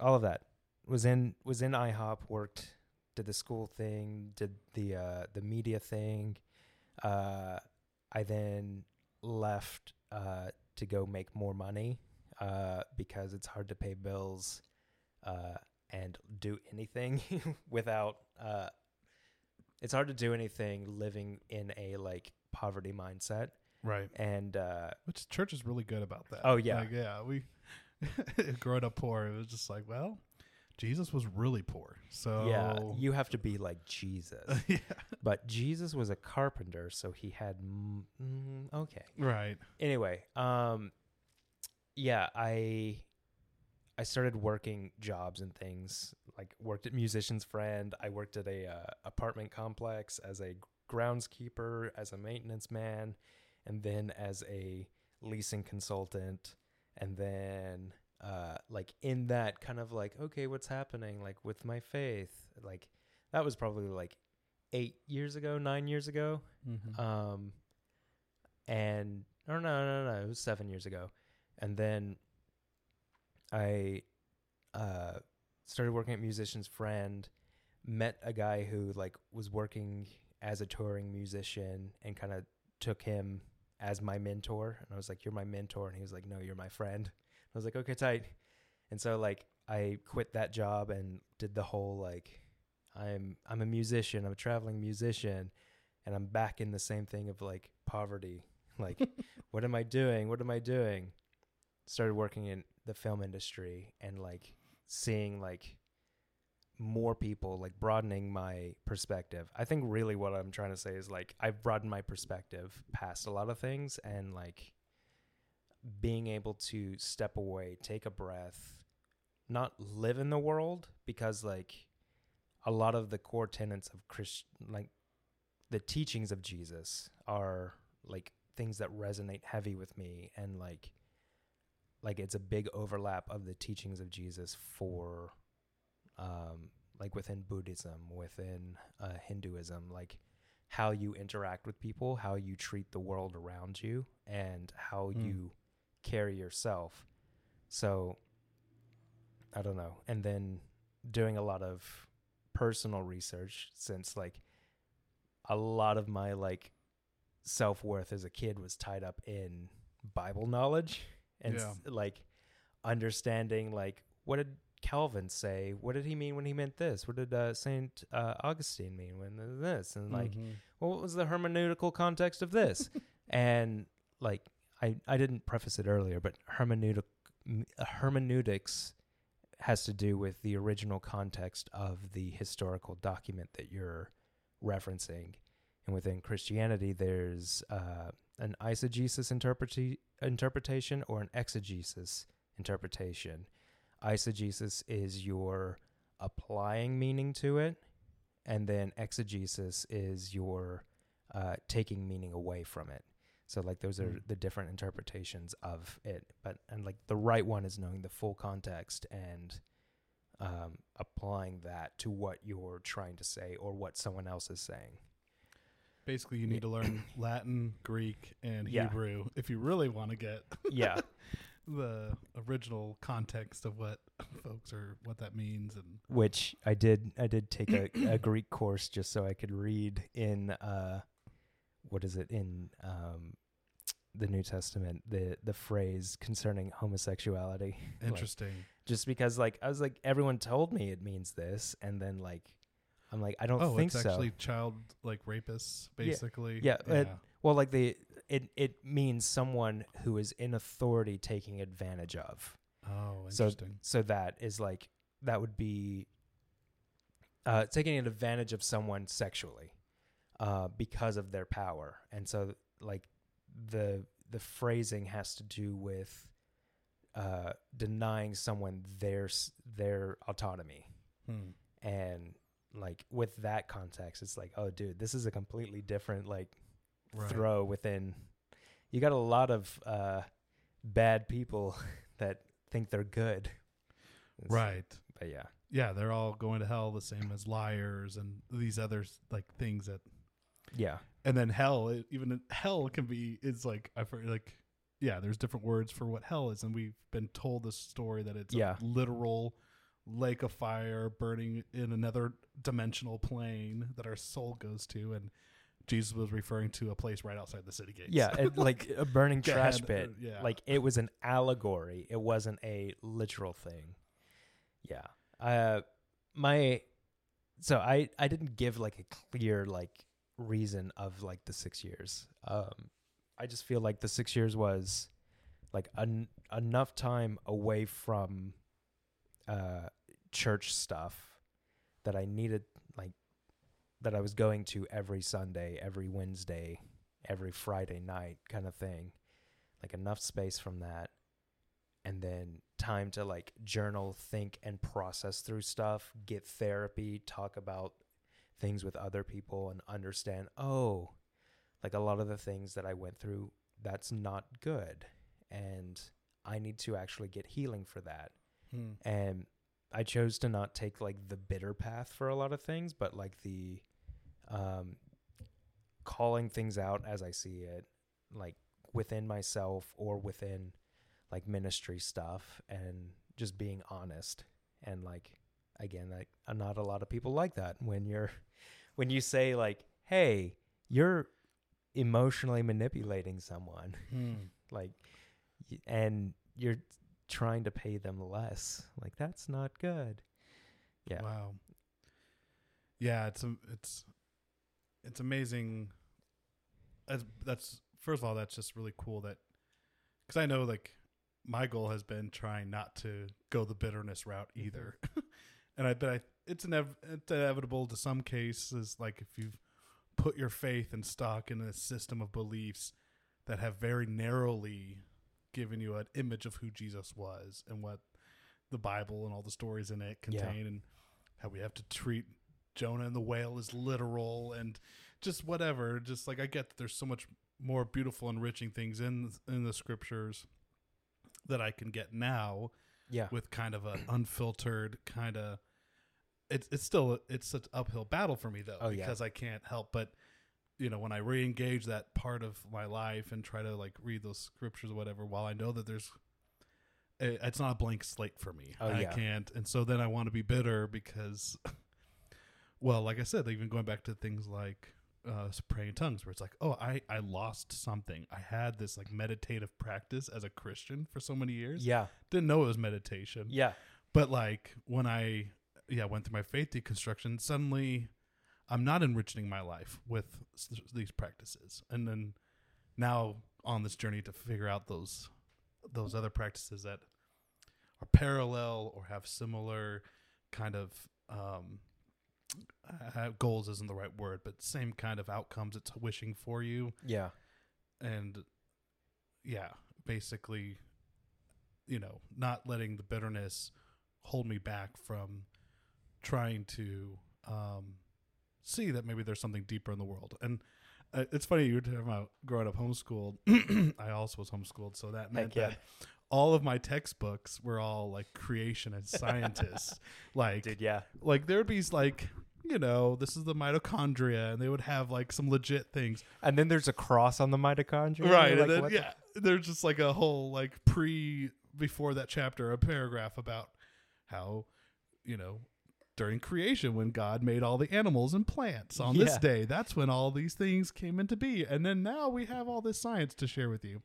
all of that was in was in IHOP. Worked, did the school thing, did the uh, the media thing. Uh, I then left uh, to go make more money uh, because it's hard to pay bills uh, and do anything without. Uh, it's hard to do anything living in a like poverty mindset, Right. and uh, Which church is really good about that. Oh, yeah. Like, yeah. We growing up poor, it was just like, well, Jesus was really poor. So yeah, you have to be like Jesus. yeah. But Jesus was a carpenter, so he had mm, okay. Right. Anyway, um yeah, I I started working jobs and things. Like worked at Musician's Friend, I worked at a uh, apartment complex as a groundskeeper, as a maintenance man, and then as a leasing consultant, and then uh like in that kind of like okay, what's happening like with my faith? Like that was probably like 8 years ago, 9 years ago. Mm-hmm. Um, and or no, no, no, it was seven years ago, and then I uh started working at Musician's Friend, met a guy who like was working as a touring musician, and kind of took him as my mentor, and I was like, "You're my mentor," and he was like, "No, you're my friend." I was like, "Okay, tight," and so like I quit that job and did the whole like. I'm I'm a musician. I'm a traveling musician, and I'm back in the same thing of like poverty. Like, what am I doing? What am I doing? Started working in the film industry and like seeing like more people, like broadening my perspective. I think really what I'm trying to say is like I've broadened my perspective past a lot of things and like being able to step away, take a breath, not live in the world because like a lot of the core tenets of Christ like the teachings of Jesus are like things that resonate heavy with me and like like it's a big overlap of the teachings of Jesus for um like within Buddhism, within uh, Hinduism, like how you interact with people, how you treat the world around you, and how Mm. you carry yourself. So I don't know. And then doing a lot of personal research since like a lot of my like self-worth as a kid was tied up in Bible knowledge and s- like understanding like what did Calvin say? What did he mean when he meant this? What did uh, Saint uh, Augustine mean when this? And like Mhm. well, what was the hermeneutical context of this? and like I I didn't preface it earlier, but hermeneutic hermeneutics has to do with the original context of the historical document that you're referencing. And within Christianity, there's uh, an eisegesis interpreti- interpretation or an exegesis interpretation. Eisegesis is your applying meaning to it, and then exegesis is your uh, taking meaning away from it. So like those are Mm. the different interpretations of it, but and like the right one is knowing the full context and um, applying that to what you're trying to say or what someone else is saying. Basically, you need to learn Latin, Greek, and Yeah. Hebrew if you really want to get Yeah, the original context of what folks are, what that means, and which I did. I did take a, a Greek course just so I could read in uh, what is it in um, the New Testament the the phrase concerning homosexuality. Like, interesting. just because like I was like everyone told me it means this, and then like I'm like I don't oh, think it's so. actually child like rapists, basically. Yeah, it- well, like the it it means someone who is in authority taking advantage of. oh, So interesting. so that is like that would be uh, taking advantage of someone sexually uh, because of their power, and so like the the phrasing has to do with uh, denying someone their their autonomy, Hmm. and like with that context, it's like, oh, dude, this is a completely different like Right. throw within. You got a lot of uh, bad people that think they're good, It's- Right. But yeah, Yeah, they're all going to hell the same as liars and these other like things that yeah, and then hell it, even hell can be is like i've heard like yeah there's different words for what hell is and we've been told this story that it's Yeah. a literal lake of fire burning in another dimensional plane that our soul goes to and jesus was referring to a place right outside the city gates yeah, it, like a burning trash ahead, pit. yeah. Like it was an allegory. It wasn't a literal thing. Yeah. Uh, my so I I didn't give like a clear like reason of like the six years. Um, I just feel like the six years was like en- enough time away from uh church stuff that I needed like that I was going to every Sunday, every Wednesday, every Friday night kind of thing. Like enough space from that and then time to like journal, think and process through stuff, get therapy, talk about things with other people and understand, oh, like a lot of the things that I went through that's not good and I need to actually get healing for that Hmm. and I chose to not take like the bitter path for a lot of things, but like the um, calling things out as I see it, like within myself or within like ministry stuff, and just being honest. And like again, like uh, not a lot of people like that when you're when you say like, "Hey, you're emotionally manipulating someone," Hmm. like, and you're trying to pay them less. Like that's not good. Yeah. Wow. Yeah, it's it's it's amazing. As that's first of all, that's just really cool that because I know like my goal has been trying not to go the bitterness route either, and I bet I it's inev- it's inevitable to some cases. Like if you've put your faith and stock in a system of beliefs that have very narrowly given you an image of who Jesus was and what the Bible and all the stories in it Yeah. contain, and how we have to treat Jonah and the whale as literal, and just whatever. Just like I get that there's so much more beautiful, enriching things in in the scriptures that I can get now Yeah. with kind of an unfiltered kind of. It's it's still it's an uphill battle for me though Oh, yeah. because I can't help but you know when I re-engage that part of my life and try to like read those scriptures or whatever while I know that there's eh, it's not a blank slate for me. Oh, yeah. I can't, and so then I want to be bitter because, well, like I said, even going back to things like uh, praying in tongues, where it's like, oh, I I lost something. I had this like meditative practice as a Christian for so many years. Yeah. Didn't know it was meditation. Yeah. But like when I yeah went through my faith deconstruction, suddenly I'm not enriching my life with s- these practices, and then now on this journey to figure out those those other practices that are parallel or have similar kind of um, uh, goals isn't the right word, but same kind of outcomes it's wishing for you Yeah. and yeah, basically, you know, not letting the bitterness hold me back from trying to um, see that maybe there's something deeper in the world. And uh, it's funny you were talking about growing up homeschooled. I also was homeschooled, so that meant yeah. that all of my textbooks were all like creation and scientists. like, Dude, yeah. like there would be like. You know, this is the mitochondria, and they would have like some legit things. And then there's a cross on the mitochondria. right You're and then, what the- yeah there's just like a whole like pre before that chapter a paragraph about how you know during creation when god made all the animals and plants on this day that's when all these things came into be. And then now we have all this science to share with you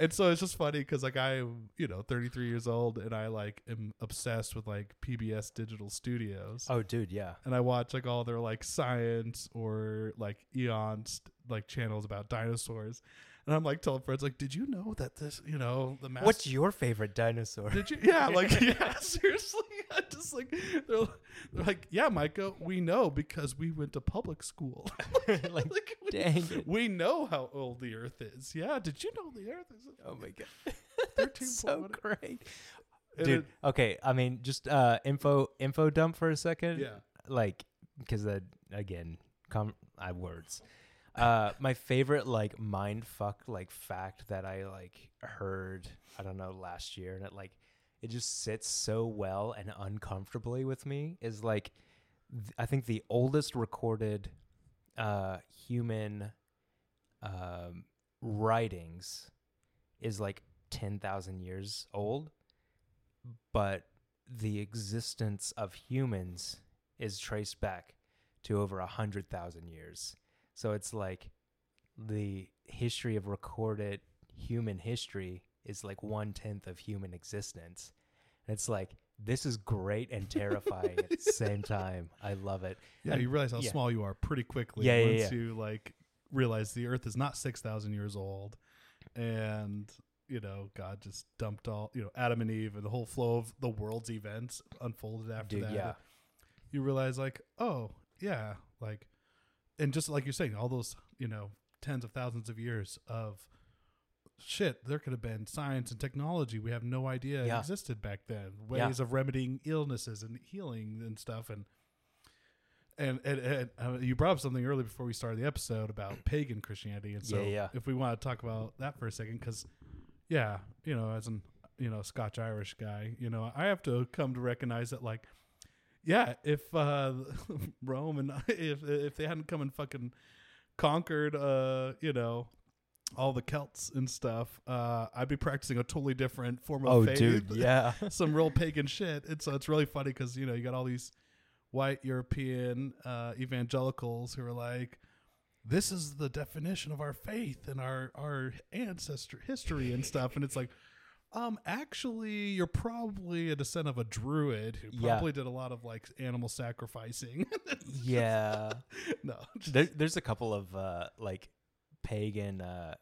and so it's just funny because like i'm you know 33 years old and i like am obsessed with like pbs digital studios Oh, dude, yeah. and I watch like all their like science or like eons like channels about dinosaurs, and I'm like telling friends like, did you know that this you know the master What's your favorite dinosaur? did you yeah like yeah seriously I just like they're, they're like yeah Micah we know because we went to public school like, like we, dang it. we know how old the Earth is yeah did you know the Earth is Oh my god. 13 That's so great. Dude, it- okay, I mean just uh info info dump for a second. yeah Like because that again, com I words. Uh my favorite like mind fuck like fact that I like heard, I don't know, last year and it like it just sits so well and uncomfortably with me is like th- I think the oldest recorded uh human um writings is like 10,000 years old, but the existence of humans is traced back to over a 100,000 years. So it's like the history of recorded human history is like one tenth of human existence. And it's like, this is great and terrifying at the same time. I love it. yeah And- you realize how yeah. small you are pretty quickly Yeah, yeah, once yeah. you like realize the Earth is not six thousand years old, and you know God just dumped all you know Adam and Eve and the whole flow of the world's events unfolded after Dude, that. yeah. you realize like oh yeah like, and just like you're saying all those you know tens of thousands of years of shit there could have been science and technology we have no idea Yeah. existed back then Yeah. ways of remedying illnesses and healing and stuff and and, and, and uh, you brought up something earlier before we started the episode about pagan Christianity, and so Yeah, yeah. if we want to talk about that for a second, because yeah, you know, as an you know Scotch Irish guy, you know, I have to come to recognize that like, yeah, if uh, Rome and if if they hadn't come and fucking conquered, uh, you know. All the Celts and stuff. Uh, I'd be practicing a totally different form of Oh, faith. dude, yeah. some real pagan shit. And so it's really funny because you know you got all these white European uh, evangelicals who are like, "This is the definition of our faith and our our ancestor history and stuff," and it's like. Um, actually, you're probably a descendant of a druid who Yeah. probably did a lot of like animal sacrificing. yeah. no, there, there's a couple of uh, like pagan uh,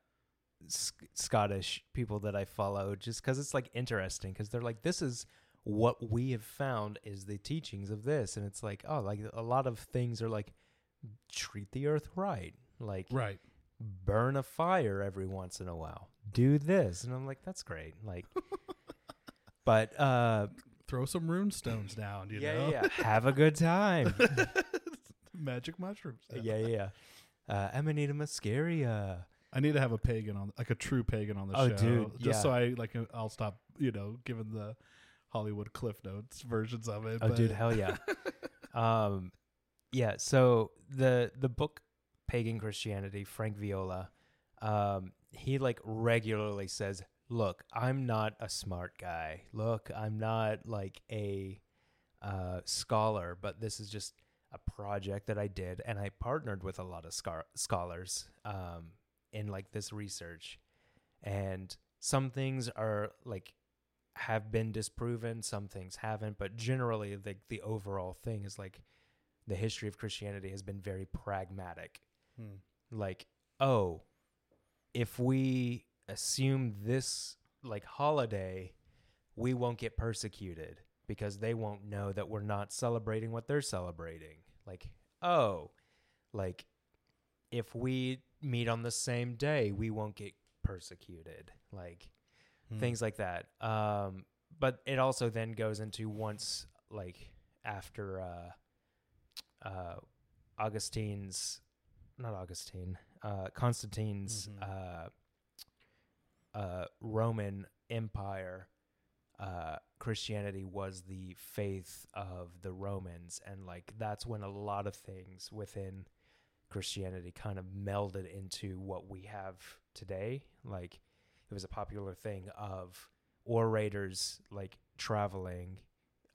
Sc- Scottish people that I follow just because it's like interesting because they're like, this is what we have found is the teachings of this, and it's like, oh, like a lot of things are like treat the earth right, like right. burn a fire every once in a while, do this, and I'm like, that's great, like. But uh, Throw some rune stones down, you yeah, know. yeah, have a good time. magic mushrooms. yeah, yeah. yeah. Uh, Amanita muscaria. I need to have a pagan on, like a true pagan on the Oh, show, dude, just so. I like. uh, I'll stop, you know, giving the Hollywood Cliff Notes versions of it. Oh, but dude, hell yeah. um, yeah. So the the book Pagan Christianity, Frank Viola, um, he like regularly says, "Look, I'm not a smart guy. Look, I'm not like a uh, scholar, but this is just a project that I did, and I partnered with a lot of scar- scholars um, in like this research, and some things are like." have been disproven some things haven't but generally the the overall thing is like the history of Christianity has been very pragmatic Hmm. like oh if we assume this like holiday we won't get persecuted because they won't know that we're not celebrating what they're celebrating like oh like if we meet on the same day we won't get persecuted like Hmm. things like that. Um, but it also then goes into once like after uh, uh, Augustine's, not Augustine, uh, Constantine's Mhm. uh, uh, Roman Empire. Uh, Christianity was the faith of the Romans, and like that's when a lot of things within Christianity kind of melded into what we have today. Like it was a popular thing of orators like traveling,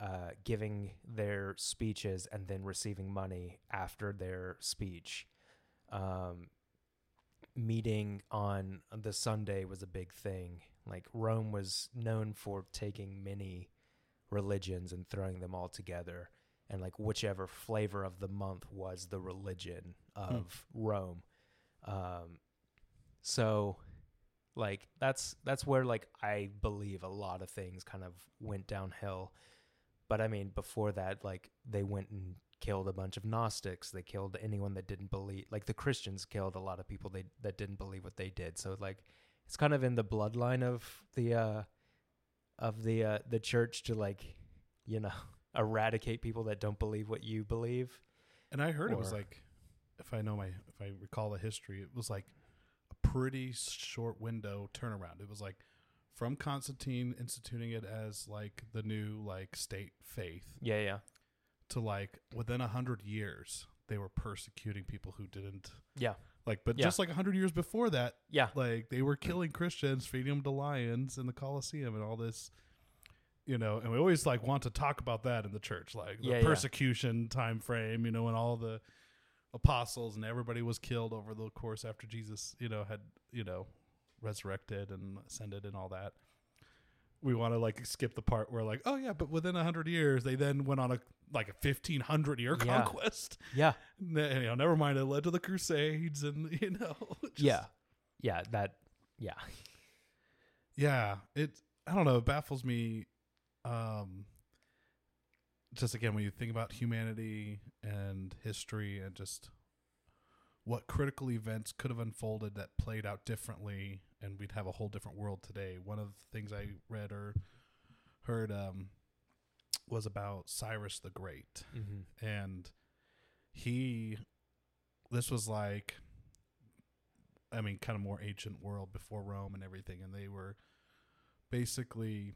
uh, giving their speeches, and then receiving money after their speech. Um, meeting on the Sunday was a big thing. Like Rome was known for taking many religions and throwing them all together. And like whichever flavor of the month was the religion of Rome. Um, so like that's that's where like I believe a lot of things kind of went downhill. But I mean, before that, like they went and killed a bunch of Gnostics. They killed anyone that didn't believe. Like the Christians killed a lot of people they that didn't believe what they did. So like it's kind of in the bloodline of the uh of the uh the church to like you know eradicate people that don't believe what you believe. And I heard it was like, if I know my, if I recall the history, it was like a pretty short window turnaround. It was like from Constantine instituting it as like the new like state faith Yeah, yeah. to like within a hundred years they were persecuting people who didn't Yeah. Like. But Yeah. just like a hundred years before that, Yeah. like they were killing Christians, feeding them to lions in the Colosseum, and all this. You know, and we always like want to talk about that in the church, like the Yeah, yeah. persecution time frame. You know, and all the apostles and everybody was killed over the course after Jesus, you know, had you know resurrected and ascended and all that. We want to like skip the part where like, oh yeah, but within a hundred years they then went on a like a fifteen hundred year Yeah. conquest. Yeah. You know, never mind, it led to the Crusades and you know, just- yeah. Yeah, that yeah. yeah it i don't know it baffles me um just again when you think about humanity and history and just what critical events could have unfolded that played out differently and we'd have a whole different world today. One of the things i read or heard um was about cyrus the great. Mm-hmm. and he this was like i mean kind of more ancient world before rome and everything. And they were basically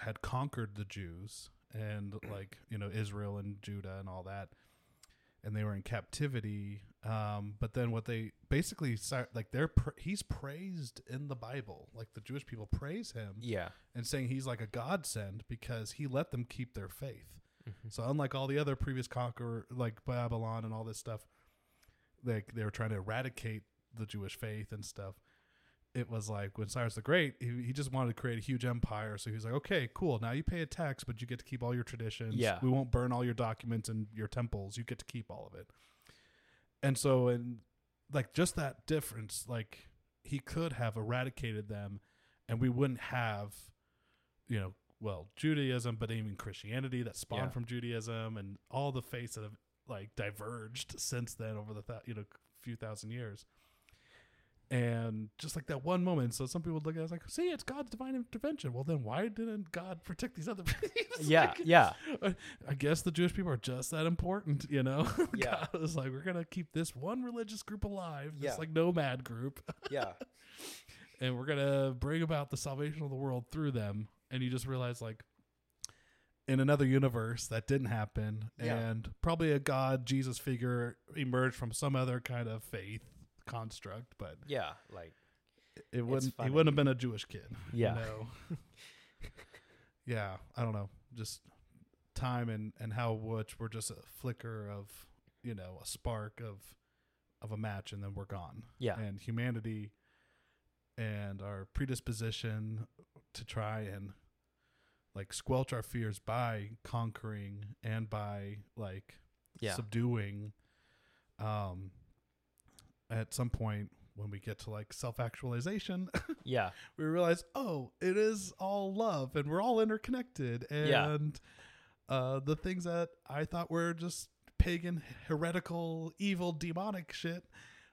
had conquered the jews and like you know israel and judah and all that. And they were in captivity um but then what they basically like they're pr- he's praised in the bible like the jewish people praise him Yeah. and saying he's like a godsend because he let them keep their faith Mhm. so unlike all the other previous conqueror, like Babylon and all this stuff, like they were trying to eradicate the Jewish faith and stuff. It was like when Cyrus the Great, he, he just wanted to create a huge empire. So he was like, okay, cool. Now you pay a tax, but you get to keep all your traditions. Yeah. We won't burn all your documents and your temples. You get to keep all of it. And so, and like just that difference, like he could have eradicated them and we wouldn't have, you know, well, Judaism, but even Christianity that spawned Yeah. from Judaism and all the faiths that have like diverged since then over the th- you know few thousand years. And just like that one moment, so some people would look at it as like, see, it's God's divine intervention. Well, then why didn't God protect these other people? Yeah, like- yeah, I guess the Jewish people are just that important, you know? Yeah. God was like, we're going to keep this one religious group alive, this Yeah. like nomad group, yeah, and we're going to bring about the salvation of the world through them. And you just realize, like, in another universe, that didn't happen. Yeah. And probably a God, Jesus figure emerged from some other kind of faith construct, but yeah. Like, it wouldn't, he wouldn't have been a Jewish kid. you Yeah. know? yeah, I don't know. Just time and and how much we're just a flicker of you know a spark of of a match, and then we're gone. yeah, And humanity and our predisposition to try and like squelch our fears by conquering and by like yeah, subduing um at some point when we get to like self-actualization yeah, we realize, oh, it is all love and we're all interconnected. Yeah. And uh, the things that I thought were just pagan, heretical, evil, demonic shit.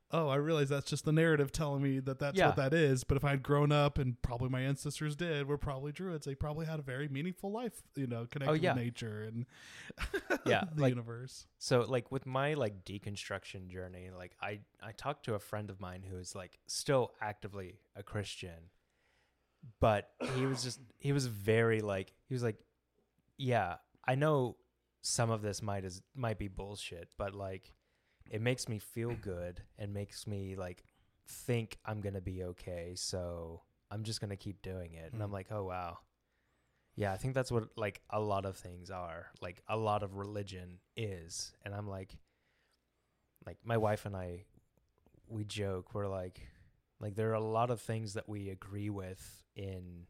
Oh, I realize that's just the narrative telling me that that's Yeah. what that is. But if I'd grown up and probably my ancestors did, were probably druids. They probably had a very meaningful life, you know, connected Oh, yeah. with nature and Yeah, the like- universe. So like with my like deconstruction journey, like I I talked to a friend of mine who is like still actively a Christian, but he was just he was very like he was like, yeah, I know some of this might is might be bullshit, but like it makes me feel good and makes me like think I'm gonna be okay, so I'm just gonna keep doing it. And I'm Mm. like, oh wow. Yeah, I think that's what like a lot of things are. Like a lot of religion is. And I'm like like my wife and I we joke, we're like like there are a lot of things that we agree with in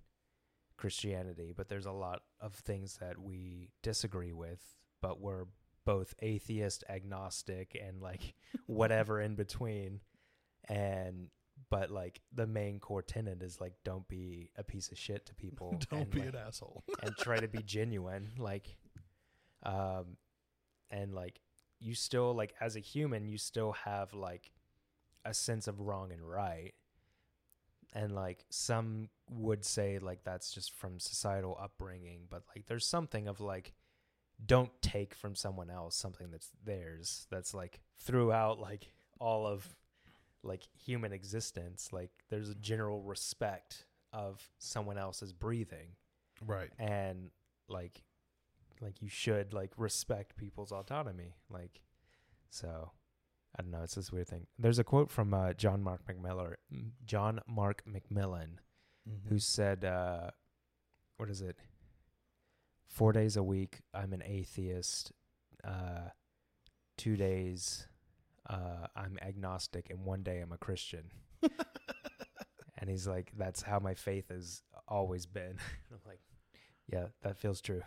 Christianity, but there's a lot of things that we disagree with, but we're both atheist, agnostic and like whatever in between. And but like the main core tenet is like don't be a piece of shit to people. Don't and, be like, an asshole. and try to be genuine like um and like you still like as a human you still have like a sense of wrong and right and like some would say like that's just from societal upbringing but like there's something of like don't take from someone else something that's theirs that's like throughout like all of like human existence like there's a general respect of someone else's breathing right. and like like you should like respect people's autonomy like so i don't know it's this weird thing there's a quote from uh, john mark mcmillan john mark mcmillan Mhm. who said uh what is it four days a week i'm an atheist. Uh two days uh i'm agnostic and one day i'm a christian. And he's like that's how my faith has always been. I'm like yeah that feels true.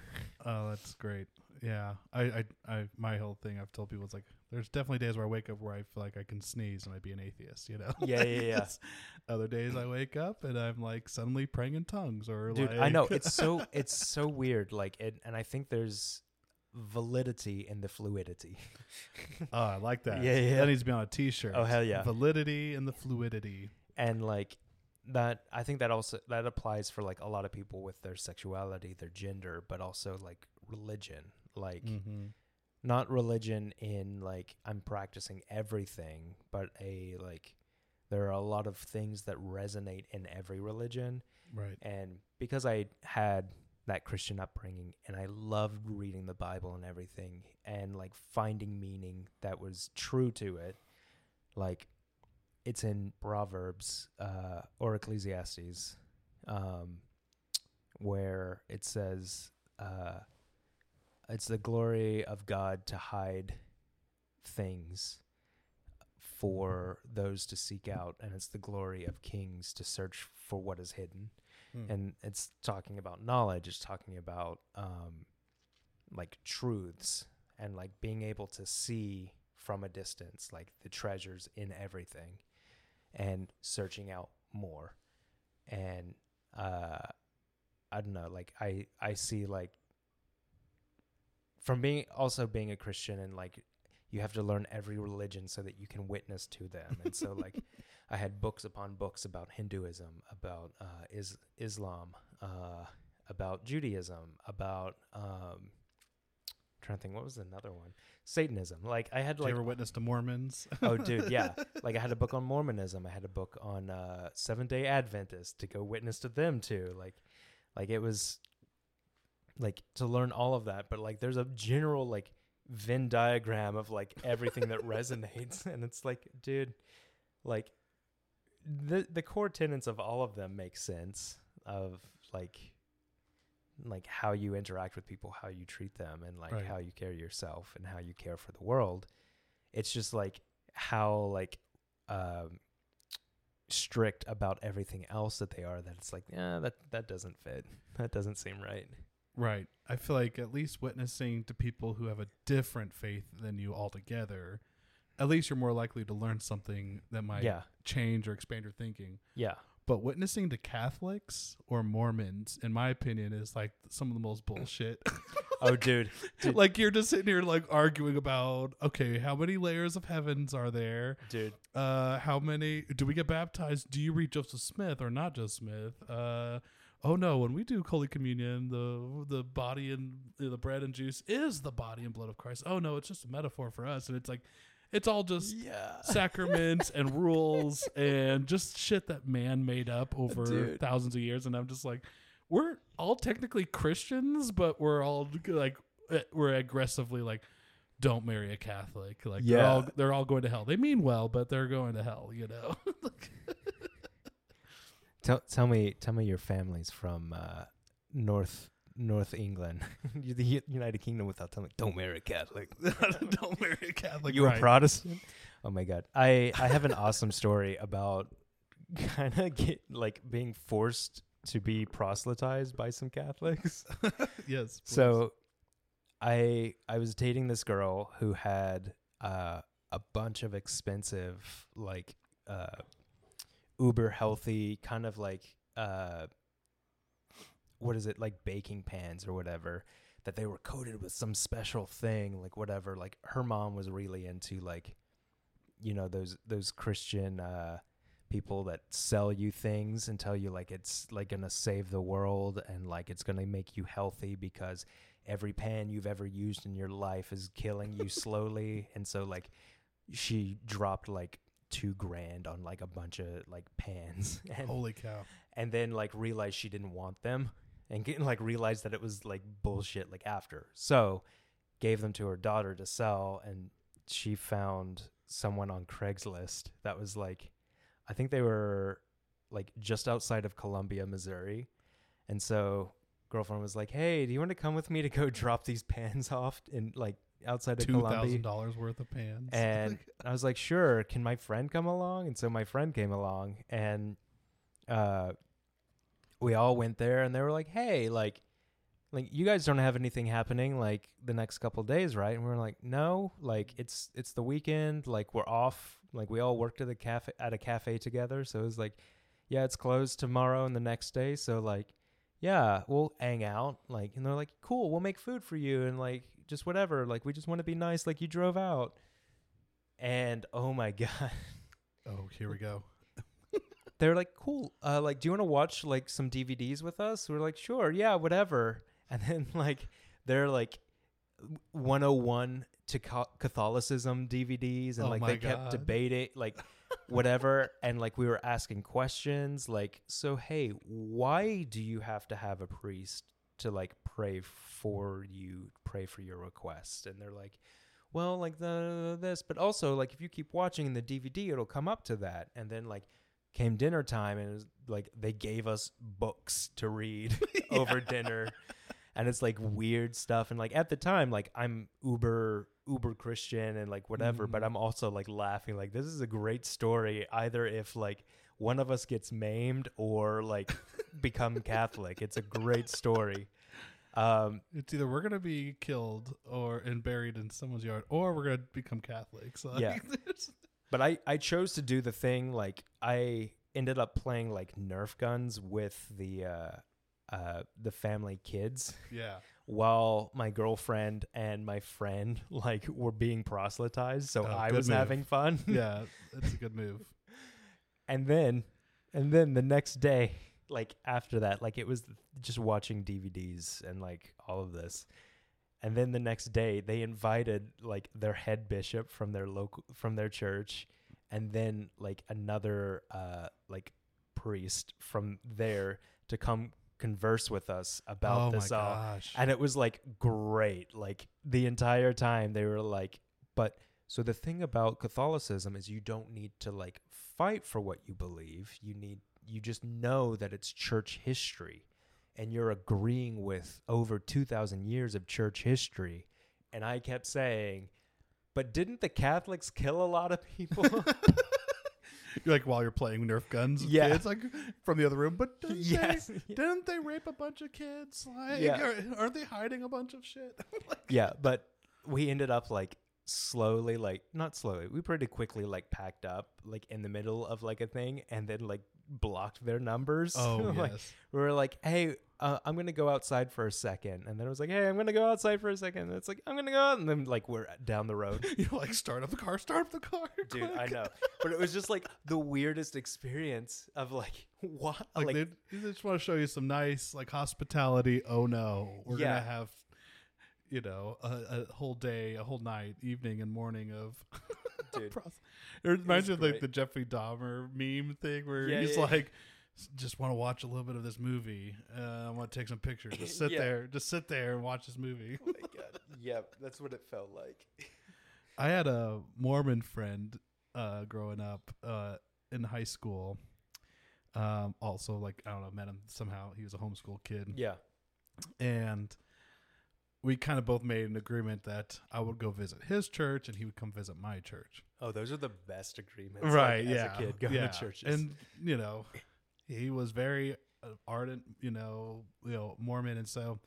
Oh, that's great. Yeah, I, I, I, my whole thing I've told people is like, there's definitely days where I wake up where I feel like I can sneeze and I'd be an atheist, you know? Yeah, yeah, yeah. Other days I wake up and I'm like suddenly praying in tongues or dude like, i know it's so it's so weird like it and i think there's validity in the fluidity oh, I like that. Yeah, yeah. That needs to be on a T-shirt. Oh, hell yeah. Validity and the fluidity. and like that i think that also that applies for like a lot of people with their sexuality their gender but also like religion like Mm-hmm. Not religion in like i'm practicing everything but a like there are a lot of things that resonate in every religion Right. and because i had that christian upbringing and i loved reading the bible and everything and like finding meaning that was true to it like it's in proverbs uh or ecclesiastes um where it says uh it's the glory of god to hide things for those to seek out and it's the glory of kings to search for what is hidden Mm. and it's talking about knowledge it's talking about um like truths and like being able to see from a distance like the treasures in everything and searching out more and uh i don't know like i i see like from being also being a christian and like you have to learn every religion so that you can witness to them. And so like I had books upon books about Hinduism, about uh, is Islam, uh, about Judaism, about um, trying to think what was another one? Satanism. Like i had Did like you ever witness to Mormons? oh dude yeah. Like i had a book on mormonism. I had a book on uh seventh day adventist to go witness to them too. Like like it was like to learn all of that but like there's a general like venn diagram of like everything that resonates and it's like dude like the the core tenets of all of them make sense of like like how you interact with people how you treat them and like Right. how you carry yourself and how you care for the world. It's just like how like um strict about everything else that they are that it's like yeah that that doesn't fit. That doesn't seem right Right. I feel like at least witnessing to people who have a different faith than you altogether, at least you're more likely to learn something that might yeah change or expand your thinking. yeah But witnessing to Catholics or Mormons, in my opinion, is like some of the most bullshit. oh dude Dude. like you're just sitting here like arguing about okay, how many layers of heavens are there? dude Uh, how many do we get baptized? Do you read Joseph Smith or not Joseph Smith? Uh, oh no, when we do Holy Communion, the the body and the bread and juice is the body and blood of Christ. Oh no, it's just a metaphor for us, and it's like, it's all just yeah sacraments and rules and just shit that man made up over Dude. thousands of years. And I'm just like, we're all technically Christians, but we're all like, eh, we're aggressively like, don't marry a Catholic. Like they're Yeah. all they're all going to hell. They mean well, but they're going to hell. You know. Tell tell me tell me your family's from uh, North North England, the United Kingdom. Without telling me, don't marry a Catholic. don't marry a Catholic. you right. a Protestant? Oh my God, I I have an awesome story about kind of get like being forced to be proselytized by some Catholics. yes. please. So I I was dating this girl who had uh, a bunch of expensive like uh, uber healthy kind of like uh, what is it like baking pans or whatever that they were coated with some special thing like whatever like her mom was really into like you know those those Christian uh people that sell you things and tell you like it's like going to save the world and like it's going to make you healthy because every pan you've ever used in your life is killing you slowly. And so like she dropped like 2 grand on like a bunch of like pans. And holy cow. and then like realized she didn't want them and get, like realized that it was like bullshit like after. So gave them to her daughter to sell and she found someone on craigslist that was like i think they were like just outside of columbia missouri. And so girlfriend was like hey do you want to come with me to go drop these pans off and like outside of Two thousand dollars worth of pans. and I was like, sure, can my friend come along? And so my friend came along and uh we all went there and they were like, Hey, like like you guys don't have anything happening like the next couple days, right? And we were like, No, like it's it's the weekend, like we're off, like we all worked at the cafe at a cafe together. So it was like, Yeah, it's closed tomorrow and the next day. So like yeah, we'll hang out. Like, and they're like, cool, we'll make food for you and like just whatever. Like, we just want to be nice. Like, you drove out. And oh my God, oh, here we go. they're like, cool. Uh, like, do you want to watch like some DVDs with us? We're like, sure, yeah, whatever. And then like, they're like 101 to Catholicism DVDs. And Oh like, they kept debating, like, whatever. and like, we were asking questions like, so, hey, why do you have to have a priest to like pray for you, pray for your request? And they're like, well, like the this, but also like if you keep watching in the DVD, it'll come up to that. And then like came dinner time, and it was like they gave us books to read over dinner, and it's like weird stuff. And like at the time, like I'm uber uber Christian and like whatever, but Mhm. I'm also like laughing like this is a great story. Either if like one of us gets maimed or like become Catholic, it's a great story. Um, It's either we're gonna be killed or and buried in someone's yard, or we're gonna become Catholics. Like, Yeah. But I, I chose to do the thing like I ended up playing like Nerf guns with the uh, uh, the family kids yeah. While my girlfriend and my friend like were being proselytized. So Oh, I was move. having fun. yeah, that's a good move. and then and then the next day like after that like it was just watching dvds and like all of this and then the next day they invited like their head bishop from their local from their church and then like another uh like priest from there to come converse with us about oh this my all. gosh. and it was like great like the entire time they were like but so the thing about catholicism is you don't need to like fight for what you believe. You need you just know that it's church history. And you're agreeing with over 2000 years of church history. And i kept saying but didn't the catholics kill a lot of people You're like while you're playing Nerf guns Yeah. kids, like from the other room. But didn't, yes they, didn't they rape a bunch of kids? Like, Yeah. are, aren't they hiding a bunch of shit? Like- yeah but we ended up like slowly like not slowly we pretty quickly like packed up like in the middle of like a thing and then like blocked their numbers. Oh like yes. we were like hey uh, i'm gonna go outside for a second. And then it was like hey i'm gonna go outside for a second. And it's like i'm gonna go out. And then like we're down the road. You're like start up the car, start up the car, dude i know. But it was just like the weirdest experience of like what Like, like, they, they just want to show you some nice like hospitality. Oh no, we're Yeah. gonna have you know a, a whole day, a whole night, evening, and morning of. Dude. It reminds me of like the Jeffrey Dahmer meme thing where Yeah, he's yeah. like, "S- just want to watch a little bit of this movie. Uh, I want to take some pictures. Just sit Yeah. there, just sit there and watch this movie. oh my god yep that's what it felt like I had a Mormon friend uh, growing up uh, in high school. Um, also, like I don't know, met him somehow. He was a homeschool kid, yeah and we kind of both made an agreement that I would go visit his church and he would come visit my church. oh those are the best agreements like, right? as yeah. a kid going yeah. to churches and you know, he was very uh, ardent, you know, you know, Mormon, and so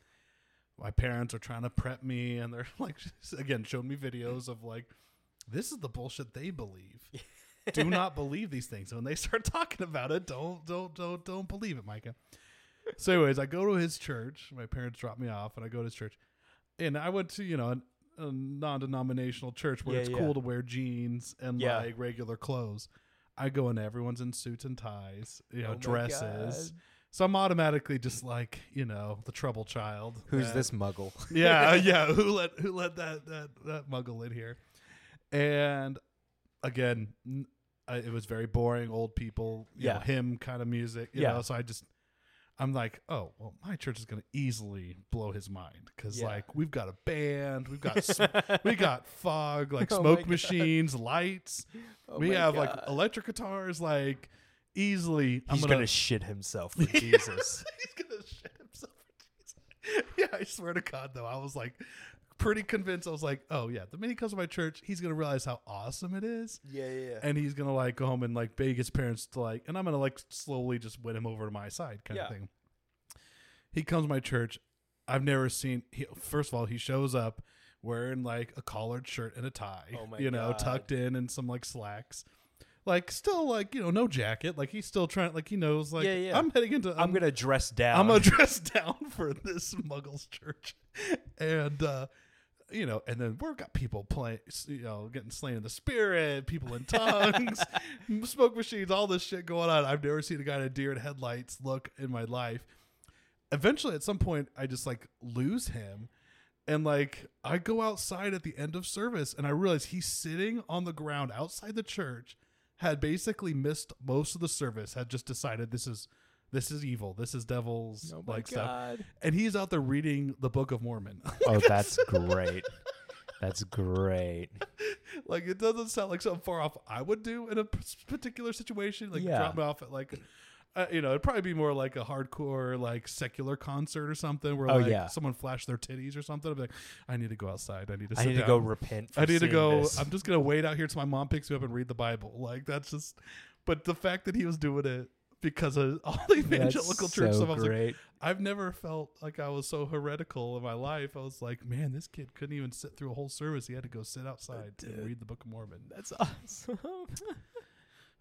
my parents are trying to prep me, and they're like, again, showing me videos of like, this is the bullshit they believe. Do not believe these things. When they start talking about it, don't don't don't don't believe it, Micah. So, anyways, I go to his church. My parents drop me off, and I go to his church. And I went to you know a, a non-denominational church where Yeah, it's yeah. cool to wear jeans and Yeah. like regular clothes. I go in, everyone's in suits and ties, you know, Oh my dresses. God. So I'm automatically just like, you know, the trouble child. who's that- this muggle yeah, yeah. Who let who let that that that muggle in here? And again, n- I, it was very boring. Old people, you know, Yeah. hymn kind of music. You Yeah. know, so I just. I'm like, oh well, my church is going to easily blow his mind because Yeah. like we've got a band, we've got sm- we got fog, like Oh smoke machines, lights. Oh we have like electric guitars, like easily. I'm he's gonna, gonna shit himself for jesus He's gonna shit himself. for Jesus. Yeah, I swear to God, though, I was like pretty convinced. I was like, oh yeah, the minute he comes to my church, he's gonna realize how awesome it is, yeah yeah and he's gonna like go home and like beg his parents to like, and I'm gonna like slowly just win him over to my side, kind Yeah. of thing. He comes to my church. I've never seen. He, first of all, he shows up wearing like a collared shirt and a tie. Oh my you know, God. tucked in and some like slacks. Like still like you know no jacket like he's still trying like he knows like Yeah, yeah. I'm heading into I'm gonna dress down. I'm gonna dress down for this Muggles church, and uh, you know, and then we've got people playing, you know, getting slain in the spirit, people in tongues, smoke machines, all this shit going on. I've never seen a guy in a deer in headlights look in my life. Eventually, at some point, I just like lose him. And like I go outside at the end of service and I realize he's sitting on the ground outside the church, had basically missed most of the service, had just decided this is this is evil, this is devil's oh my like stuff. And he's out there reading the Book of Mormon. Oh, that's great. That's great. like it doesn't sound like something far off I would do in a particular situation. Like Yeah. drop me off at like, uh, you know, it'd probably be more like a hardcore like secular concert or something where Oh, like yeah. someone flashed their titties or something. I'd be like, I need to go outside. I need to. I Sit need to go repent. For I need to go. this. I'm just gonna wait out here till my mom picks me up and read the Bible. Like that's just. But the fact that he was doing it because of all the evangelical That's church so stuff, I was like, I've never felt like I was so heretical in my life. I was like, man, this kid couldn't even sit through a whole service. He had to go sit outside and read the Book of Mormon. That's awesome.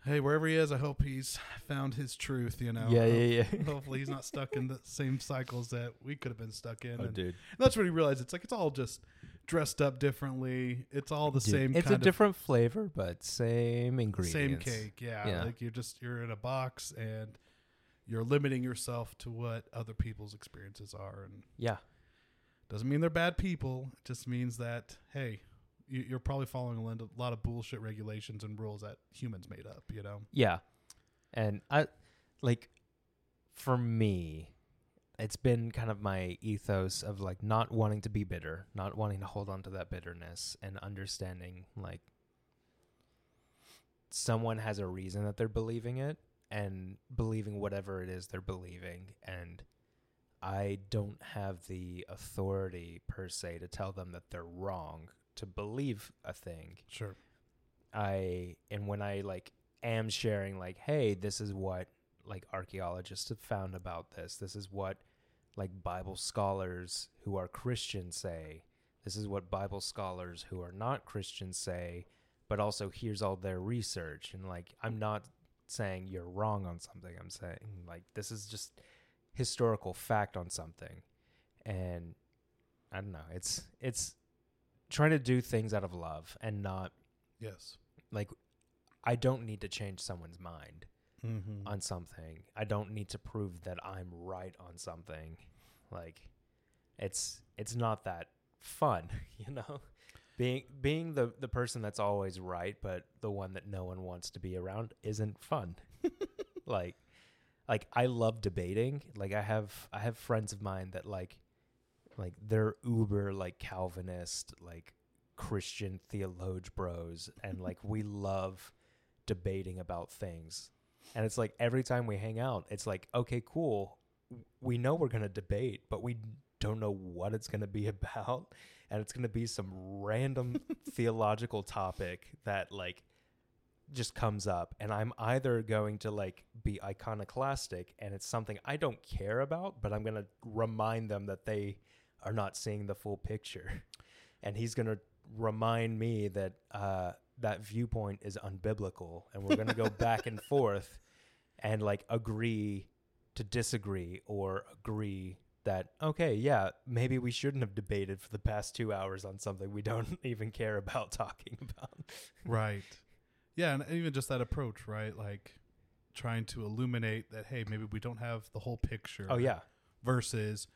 hey, wherever he is, I hope he's found his truth. You know. yeah, yeah, yeah. Hopefully, he's not stuck in the same cycles that we could have been stuck in. oh, and dude. that's when he realized it's like it's all just dressed up differently. It's all the Dude, same. It's a different flavor, but same ingredients. same cake. Yeah, Yeah. like you're just you're in a box and you're limiting yourself to what other people's experiences are, and Yeah. doesn't mean they're bad people. It just means that hey, you, you're probably following a lot of bullshit regulations and rules that humans made up. You know. Yeah. And I like for me, it's been kind of my ethos of like not wanting to be bitter, not wanting to hold on to that bitterness and understanding like someone has a reason that they're believing it and believing whatever it is they're believing and I don't have the authority per se to tell them that they're wrong to believe a thing. Sure. I and when I like am sharing like, hey, this is what like archaeologists have found about this. This is what like Bible scholars who are Christians say. This is what Bible scholars who are not Christians say, but also here's all their research and like I'm not saying you're wrong on something. I'm saying like this is just historical fact on something. And I don't know. It's it's trying to do things out of love and not Yes. like I don't need to change someone's mind Mm-hmm. on something. I don't need to prove that I'm right on something. Like it's it's not that fun, you know? Being being the the person that's always right but the one that no one wants to be around isn't fun. like like I love debating. Like I have I have friends of mine that like like they're uber like Calvinist, like Christian theologue bros and like we love debating about things. And it's like every time we hang out, it's like, okay, cool. We know we're going to debate, but we don't know what it's going to be about. And it's going to be some random theological topic that like just comes up. And I'm either going to like be iconoclastic and it's something I don't care about, but I'm going to remind them that they are not seeing the full picture. And he's going to remind me that uh, that viewpoint is unbiblical, and we're going to go back and forth and like agree to disagree or agree that okay, yeah, maybe we shouldn't have debated for the past two hours on something we don't even care about talking about. Right. Yeah, and even just that approach, right? Like trying to illuminate that hey, maybe we don't have the whole picture. Oh yeah, Versus,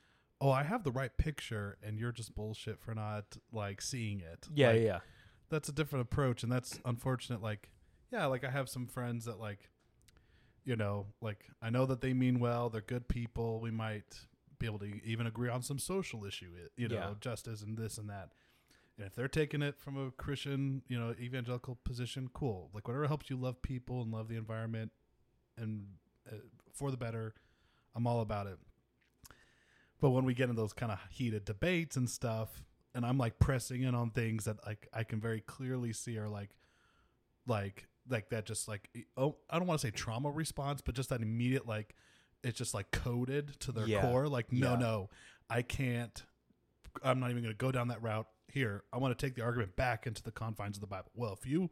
oh, I have the right picture, and you're just bullshit for not like seeing it. yeah, Like, yeah, That's a different approach, and that's unfortunate. Like, yeah, like I have some friends that like, you know, like I know that they mean well. They're good people. We might be able to even agree on some social issue, you know, Yeah. justice and this and that. And if they're taking it from a Christian, you know, evangelical position, cool. Like whatever helps you love people and love the environment and uh, for the better, I'm all about it. But when we get in those kind of heated debates and stuff, and I'm like pressing in on things that like I can very clearly see are like, like, like that, just like oh, I don't want to say trauma response, but just that immediate like, it's just like coded to their Yeah. core. Like, no, Yeah. no, I can't. I'm not even going to go down that route here. I want to take the argument back into the confines of the Bible. Well, if you,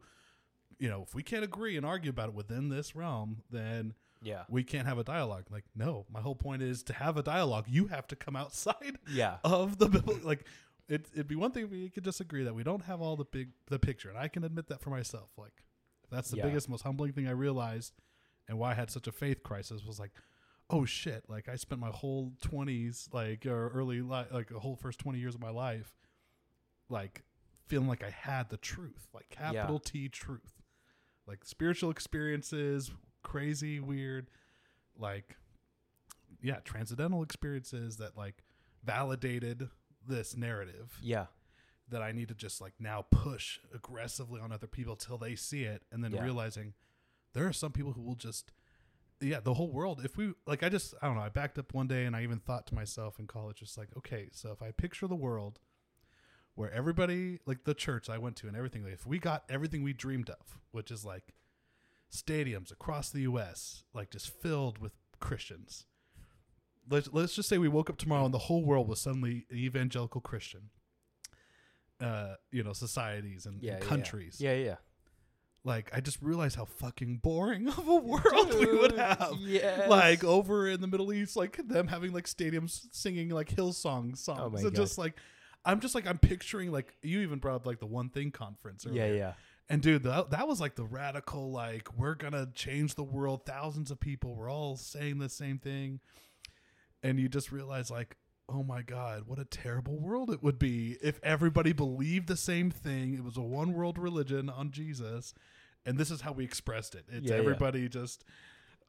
you know, if we can't agree and argue about it within this realm, then yeah, we can't have a dialogue. Like, no, my whole point is to have a dialogue. You have to come outside yeah, of the. Like, it, it'd be one thing if we could just agree that we don't have all the big the picture, and I can admit that for myself. Like, that's the Yeah. biggest, most humbling thing I realized, and why I had such a faith crisis was like, oh shit! Like, I spent my whole twenties, like, or early, li- like, the whole first twenty years of my life, like, feeling like I had the truth, like capital T truth, like spiritual experiences, crazy, weird, like, yeah, transcendental experiences that like validated this narrative yeah, that I need to just like now push aggressively on other people till they see it and then Yeah. realizing there are some people who will just yeah, the whole world if we like I just I don't know, I backed up one day and I even thought to myself in college just like, okay, so if I picture the world where everybody like the church I went to and everything, like if we got everything we dreamed of, which is like stadiums across the US, like just filled with Christians. Let's let's just say we woke up tomorrow and the whole world was suddenly an evangelical Christian. Uh, you know, societies and, yeah, and countries. Yeah, yeah, like I just realized how fucking boring of a world we would have. Yeah, Like over in the Middle East, like them having like stadiums singing like Hillsong songs. Oh and God. just like I'm just like I'm picturing like you even brought up like the one thing conference. Yeah, earlier. yeah. And dude, that, that was like the radical, like, we're going to change the world. Thousands of people, we're all saying the same thing. And you just realize, like, oh my God, what a terrible world it would be if everybody believed the same thing. It was a one world religion on Jesus. And this is how we expressed it. It's Yeah, yeah. everybody just.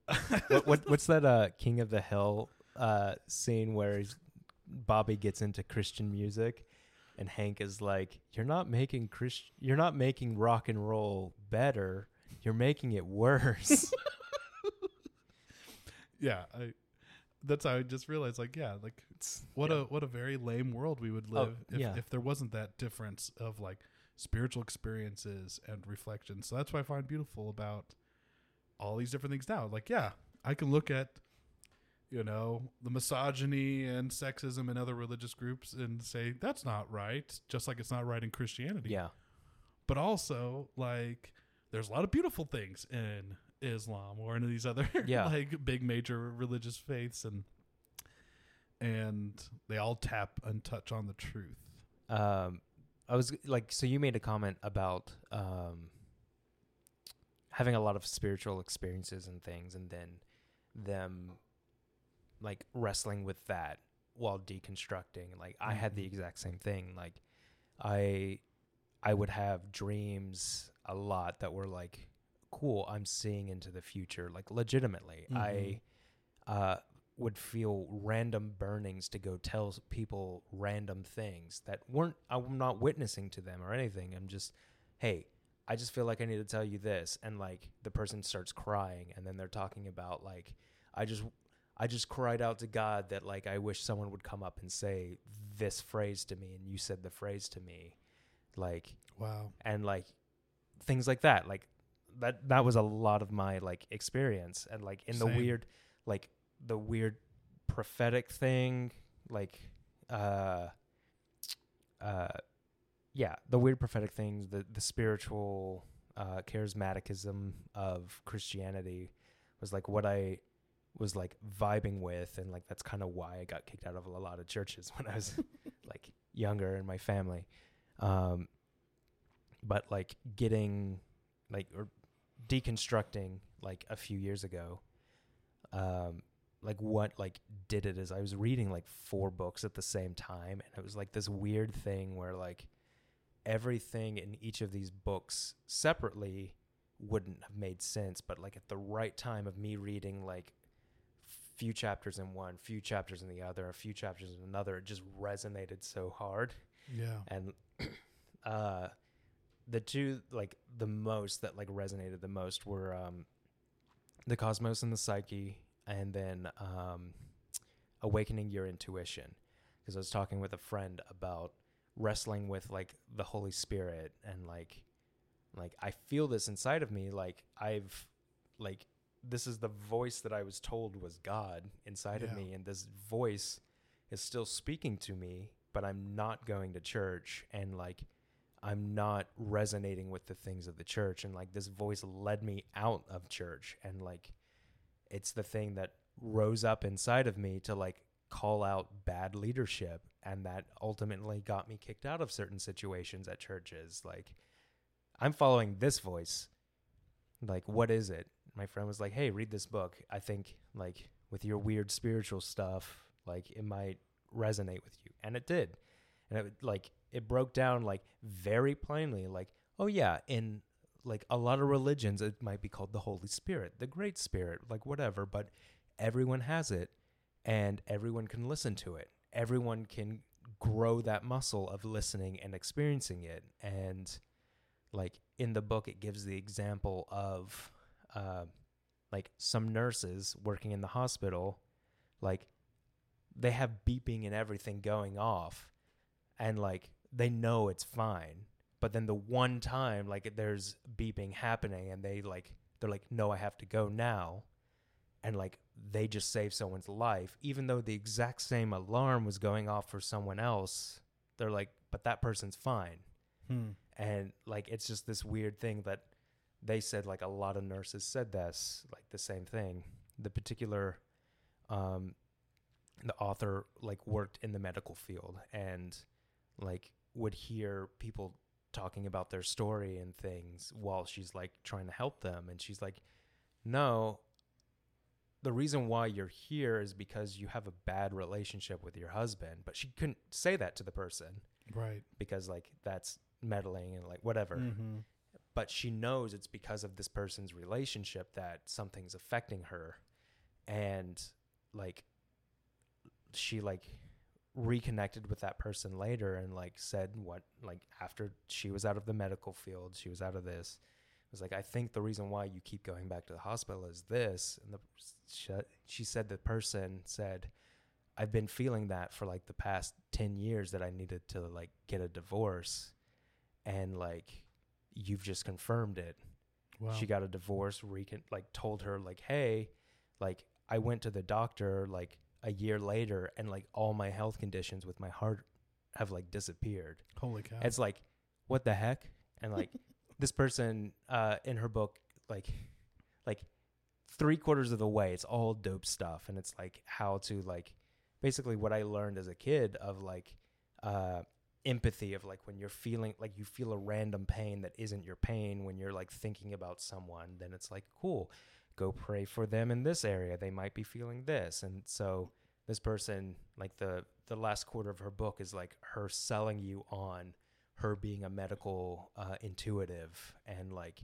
what, what what's that uh King of the Hill uh scene where he's, Bobby gets into Christian music and Hank is like you're not making Christ you're not making rock and roll better you're making it worse yeah. I, that's how I just realized, like, yeah, like, what yeah. a what a very lame world we would Oh, live if, yeah. if there wasn't that difference of like spiritual experiences and reflection. So that's what I find beautiful about all these different things now. Like, yeah, I can look at you know the misogyny and sexism in other religious groups and say that's not right, just like it's not right in Christianity. yeah But also, like, there's a lot of beautiful things in Islam or in these other Yeah. like big major religious faiths and and they all tap and touch on the truth. um I was like so you made a comment about um having a lot of spiritual experiences and things and then them like wrestling with that while deconstructing like I had the Mhm. exact same thing like I I would have dreams a lot that were like cool I'm seeing into the future like legitimately I uh would feel random burnings to go tell people random things that weren't I'm not witnessing to them or anything. I'm just, hey, I just feel like I need to tell you this, and like the person starts crying, and then they're talking about like I just I just cried out to God that like I wish someone would come up and say this phrase to me, and you said the phrase to me, like Wow. and like things like that like that that was a lot of my like experience and like in the weird like the weird prophetic thing like uh uh yeah the weird prophetic things the the spiritual uh charismaticism of christianity was like what i was like vibing with and like that's kind of why i got kicked out of a lot of churches when i was like younger in my family. Um but like getting like or deconstructing like a few years ago um like what like did it is i was reading like four books at the same time and it was like this weird thing where like everything in each of these books separately wouldn't have made sense but like at the right time of me reading like few chapters in one few chapters in the other a few chapters in another it just resonated so hard Yeah. and uh the two like the most that like resonated the most were um the cosmos and the psyche and then um awakening your intuition. Because i was talking with a friend about wrestling with like the holy spirit and like like i feel this inside of me like i've like this is the voice that i was told was god inside of me and this voice is still speaking to me but i'm not going to church and like i'm not resonating with the things of the church. And like this voice led me out of church. And like it's the thing that rose up inside of me to like call out bad leadership. And that ultimately got me kicked out of certain situations at churches. Like i'm following this voice. Like what is it? My friend was like hey read this book. I think like with your weird spiritual stuff like it might resonate with you. And it did. And it like it broke down like very plainly like oh yeah in like a lot of religions it might be called the holy spirit the great spirit like whatever but everyone has it and everyone can listen to it. Everyone can grow that muscle of listening and experiencing it and like in the book it gives the example of uh, like some nurses working in the hospital like they have beeping and everything going off and like they know it's fine but then the one time like there's beeping happening and they like they're like no i have to go now and like they just save someone's life even though the exact same alarm was going off for someone else they're like but that person's fine Hmm. and like it's just this weird thing that they said like a lot of nurses said this, like the same thing. The particular, um, the author like worked in the medical field and like would hear people talking about their story and things while she's like trying to help them, and she's like, no. The reason why you're here is because you have a bad relationship with your husband, but she couldn't say that to the person Right. because like that's meddling and like whatever Mm-hmm. but she knows it's because of this person's relationship that something's affecting her and like she like reconnected with that person later and like said what like after she was out of the medical field she was out of this it was like i think the reason why you keep going back to the hospital is this and the she, she said the person said i've been feeling that for like the past 10 years that i needed to like get a divorce and like you've just confirmed it Wow. she got a divorce recon like told her like hey like i went to the doctor like a year later and like all my health conditions with my heart have like disappeared. Holy cow. it's like what the heck? And like this person uh in her book like like three quarters of the way it's all dope stuff. And it's like how to like basically what i learned as a kid of like uh empathy of like when you're feeling like you feel a random pain that isn't your pain when you're like thinking about someone then it's like cool go pray for them in this area. They might be feeling this. And so this person like the the last quarter of her book is like her selling you on her being a medical uh, intuitive and like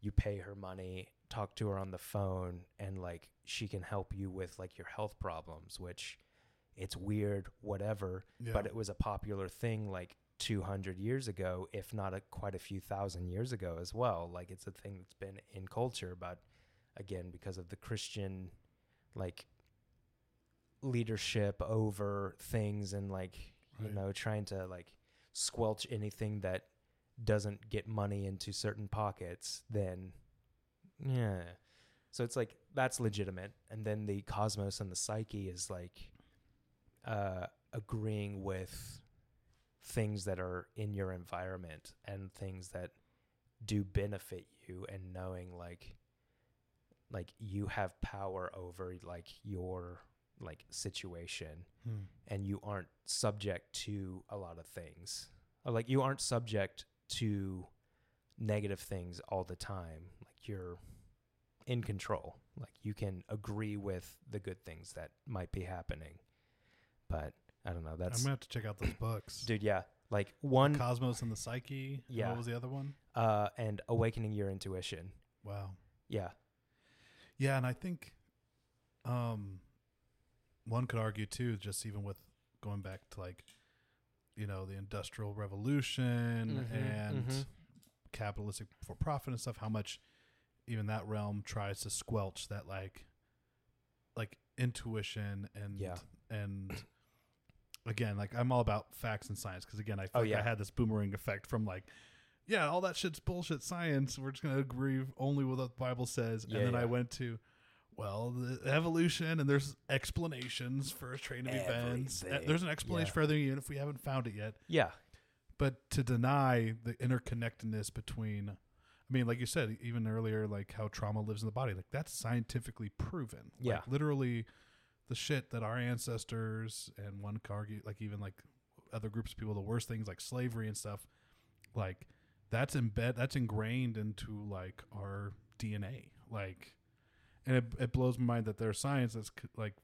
you pay her money talk to her on the phone and like she can help you with like your health problems which it's weird whatever yeah. but it was a popular thing like 200 years ago if not a, quite a few thousand years ago as well. Like it's a thing that's been in culture but again because of the christian like leadership over things and like you know trying to like squelch anything that doesn't get money into certain pockets then yeah. So it's like that's legitimate. And then the cosmos and the psyche is like uh agreeing with things that are in your environment and things that do benefit you and knowing like like you have power over like your like situation Hmm. and you aren't subject to a lot of things or like you aren't subject to negative things all the time like you're in control like you can agree with the good things that might be happening but i don't know That's I'm gonna have to check out those books. dude yeah like one Cosmos and the Psyche. Yeah. What was the other one? uh and awakening your intuition Wow. yeah Yeah, and I think um one could argue too, just even with going back to like, you know, the industrial revolution Mhm, and mhm. capitalistic for profit and stuff, how much even that realm tries to squelch that like like intuition and Yeah. and again, like I'm all about facts and science because again, I feel Oh, like I had this boomerang effect from like yeah, all that shit's bullshit science. We're just gonna agree only with what the Bible says. Yeah, and then I went to, well, the evolution, and there's explanations for a train of events. Everything, There's an explanation yeah. for everything, even if we haven't found it yet. yeah But to deny the interconnectedness between, I mean, like you said, even earlier, like how trauma lives in the body, like that's scientifically proven. Yeah. Like literally, the shit that our ancestors and one argue, like even like other groups of people, the worst things like slavery and stuff, like that's embed that's ingrained into like our DNA. Like, and it, it blows my mind that there's science that's c- like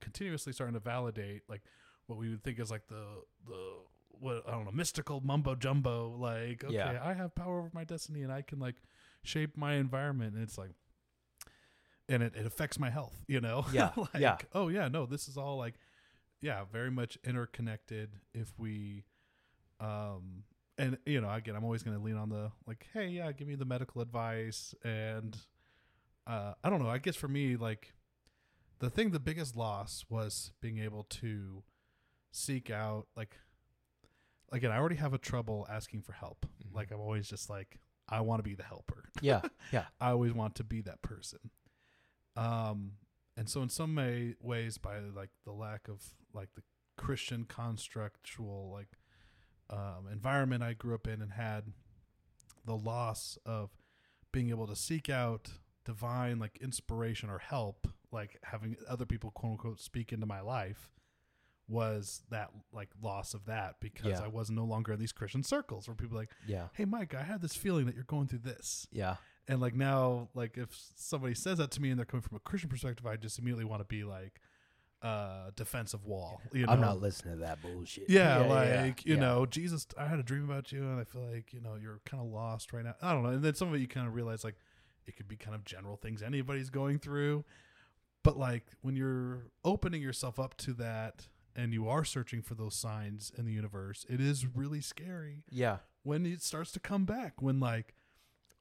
continuously starting to validate like what we would think is like the the what I don't know mystical mumbo jumbo. Like, okay, Yeah. I have power over my destiny and I can like shape my environment. And it's like, and it, it affects my health. You know? Yeah, like, yeah. Oh yeah, no, this is all like, yeah, very much interconnected. If we, um, and you know, again, I'm always going to lean on the like, hey, yeah, give me the medical advice, and uh, I don't know. I guess for me, like, the thing, the biggest loss was being able to seek out, like, again, I already have a trouble asking for help. Mhm. Like, I'm always just like, I want to be the helper. yeah yeah I always want to be that person. Um, and so in some way, ways, by like the lack of like the Christian constructual like um, environment I grew up in and had, the loss of being able to seek out divine like inspiration or help, like having other people quote unquote speak into my life was that like loss of that because Yeah. I was no longer in these Christian circles where people like, Yeah. Hey Mike, I had this feeling that you're going through this. Yeah. And like now, like if somebody says that to me and they're coming from a Christian perspective, I just immediately want to be like uh defensive wall. You know? I'm not listening to that bullshit. Yeah, yeah, like you yeah. know, Jesus. I had a dream about you, and I feel like you know you're kind of lost right now. I don't know, and then some of it you kind of realize like it could be kind of general things anybody's going through, but like when you're opening yourself up to that and you are searching for those signs in the universe, it is really scary Yeah. when it starts to come back. When like,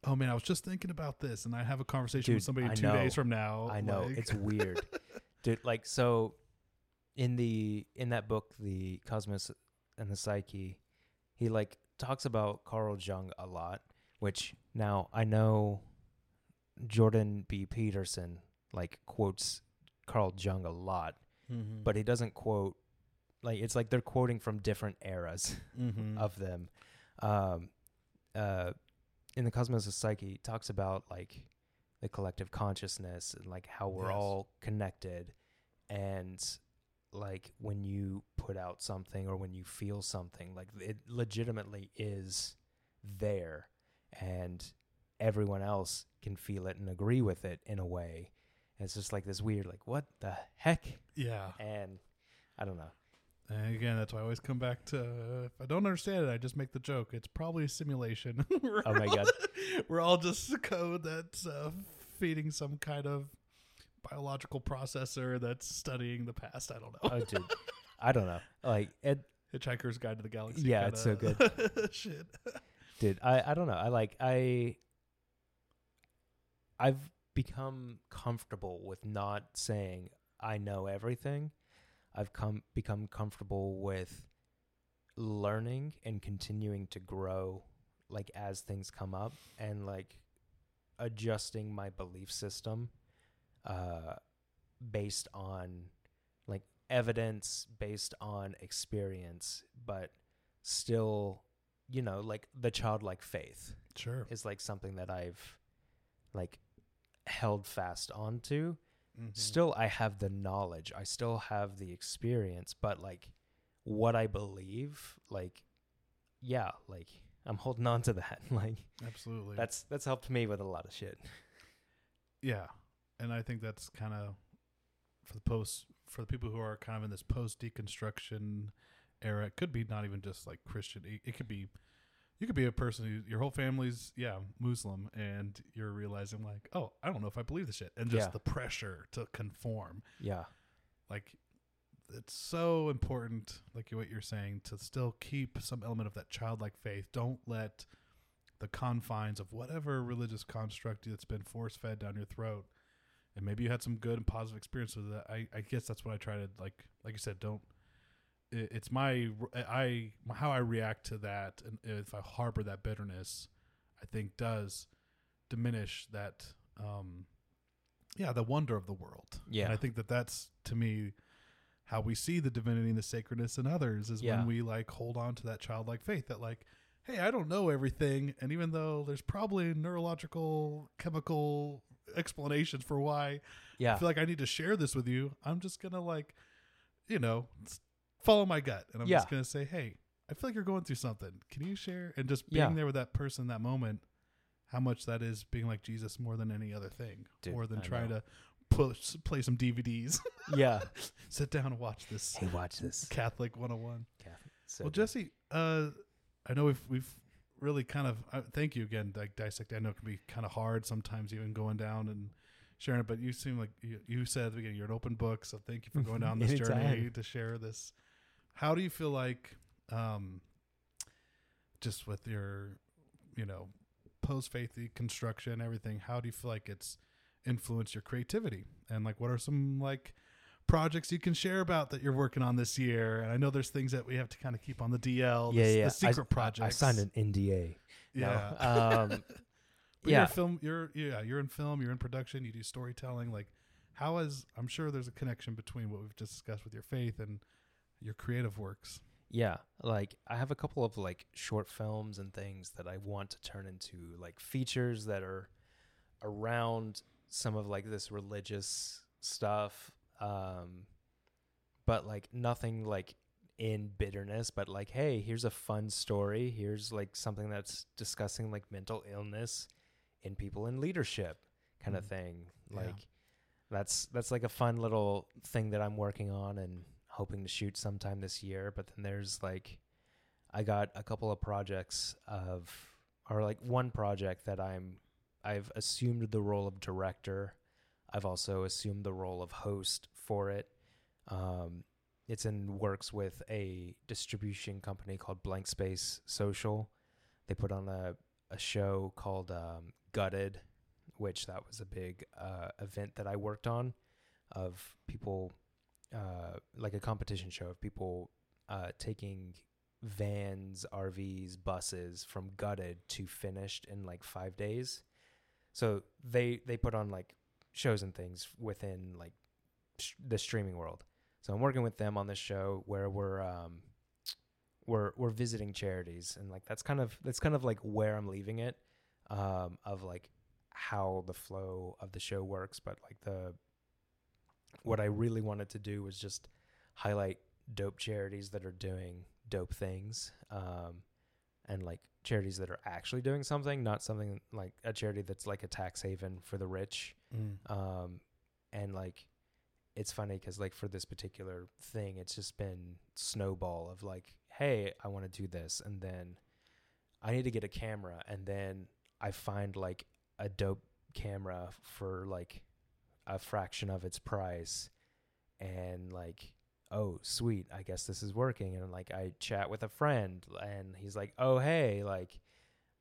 oh man, I was just thinking about this, and I have a conversation with somebody I two know. days from now. I know like- it's weird, dude. Like so, in the in that book, the Cosmos and the Psyche, he like talks about Carl Jung a lot. Which now I know Jordan B. Peterson like quotes Carl Jung a lot, Mhm. but he doesn't quote like it's like they're quoting from different eras Mhm. of them. Um, uh, in the Cosmos of Psyche, he talks about like the collective consciousness and like how we're Yes. all connected, and like when you put out something or when you feel something, like it legitimately is there, and everyone else can feel it and agree with it in a way. And it's just like this weird, like what the heck? yeah. And I don't know. And again, that's why I always come back to uh, if I don't understand it, I just make the joke. It's probably a simulation. Oh my all- God. We're all just code that's uh, feeding some kind of biological processor that's studying the past. I don't know. Oh, dude, I don't know. Like it, Hitchhiker's Guide to the Galaxy. Yeah, it's so good. Shit. dude i i don't know i like i i've become comfortable with not saying i know everything i've come become comfortable with learning and continuing to grow like as things come up and like adjusting my belief system uh based on like evidence based on experience but still you know like the childlike faith Sure. is like something that i've like held fast onto Mhm. still i have the knowledge i still have the experience but like what i believe like yeah like i'm holding on to that like Absolutely. that's that's helped me with a lot of shit Yeah, and I think that's kind of for the post for the people who are kind of in this post deconstruction era. It could be not even just like Christian. It, it could be you could be a person who your whole family's yeah Muslim, and you're realizing like, oh, I don't know if I believe this shit, and just Yeah. the pressure to conform. yeah Like it's so important, like what you're saying, to still keep some element of that childlike faith. Don't let the confines of whatever religious construct that's been force fed down your throat. And maybe you had some good and positive experience with that. I, I guess that's what I try to like. Like you said, don't. It, it's my I how I react to that, and if I harbor that bitterness, I think does diminish that. um Yeah, the wonder of the world. Yeah. and I think that that's to me how we see the divinity and the sacredness in others is Yeah. when we like hold on to that childlike faith that like hey i don't know everything and even though there's probably neurological chemical explanations for why yeah i feel like i need to share this with you i'm just gonna like you know follow my gut and i'm Yeah. just gonna say hey i feel like you're going through something can you share and just being Yeah. there with that person in that moment how much that is being like jesus more than any other thing Dude, more than I trying know. to push play some dvds yeah sit down and watch this hey watch this Catholic 101. so well, good. Jesse, uh, I know we've we've really kind of uh, thank you again. Like dissect, I know it can be kind of hard sometimes, even going down and sharing it. But you seem like you, you said at the beginning, you're an open book. So thank you for going down this journey to share this. How do you feel like, um, just with your, you know, post faith construction, everything? How do you feel like it's influenced your creativity? And like, what are some like projects you can share about that you're working on this year? And I know there's things that we have to kind of keep on the DL. yeah the, yeah the secret I, projects. I signed an nda Yeah. no. um But yeah. You're film. You're yeah. You're in film. You're in production. You do storytelling. Like, how is? I'm sure there's a connection between what we've just discussed with your faith and your creative works. Yeah, like I have a couple of like short films and things that I want to turn into like features that are around some of like this religious stuff um but like nothing like in bitterness but like hey here's a fun story here's like something that's discussing like mental illness in people in leadership kind of Mm. thing Yeah. like that's that's like a fun little thing that I'm working on and hoping to shoot sometime this year but then there's like I got a couple of projects of or like one project that I'm I've assumed the role of director. I've also assumed the role of host for it. Um, it's in works with a distribution company called Blank Space Social. They put on a, a show called um, Gutted, which that was a big uh, event that I worked on of people, uh, like a competition show of people uh, taking vans, RVs, buses from gutted to finished in like five days. So they they put on like shows and things within like sh- the streaming world. So I'm working with them on this show where we're um we're we're visiting charities and like that's kind of that's kind of like where I'm leaving it um of like how the flow of the show works but like the what I really wanted to do was just highlight dope charities that are doing dope things um and like charities that are actually doing something not something like a charity that's like a tax haven for the rich Mm. um and like it's funny because like for this particular thing it's just been snowball of like hey i want to do this and then i need to get a camera and then i find like a dope camera for like a fraction of its price and like oh sweet i guess this is working. And like i chat with a friend and he's like oh hey like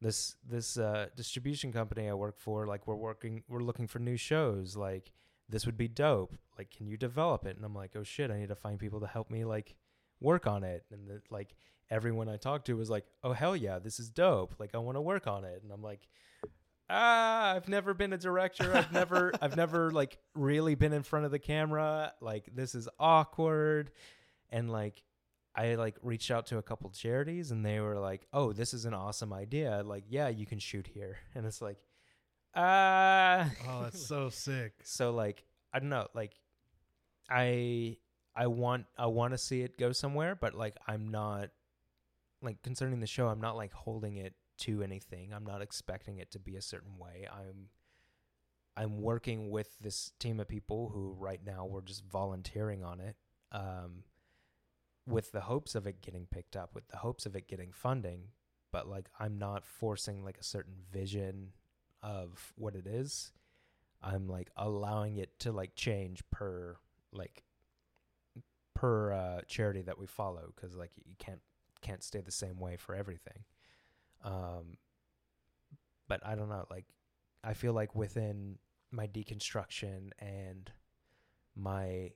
this this uh distribution company i work for like we're working we're looking for new shows like this would be dope. Like can you develop it? And i'm like oh shit i need to find people to help me like work on it. And the, like everyone i talked to was like oh hell yeah this is dope. Like i want to work on it. And i'm like ah i've never been a director i've never i've never like really been in front of the camera like this is awkward and like I like reached out to a couple charities and they were like, "Oh, this is an awesome idea. Like, yeah, you can shoot here." And it's like, ah, Oh, that's so sick. so like I don't know, like I I want I want to see it go somewhere, but like I'm not like concerning the show, I'm not like holding it to anything. I'm not expecting it to be a certain way. I'm I'm working with this team of people who right now we're just volunteering on it. Um with the hopes of it getting picked up, with the hopes of it getting funding, but like I'm not forcing like a certain vision of what it is. I'm like allowing it to like change per like per uh, charity that we follow because like you can't can't stay the same way for everything. Um, but I don't know. Like I feel like within my deconstruction and my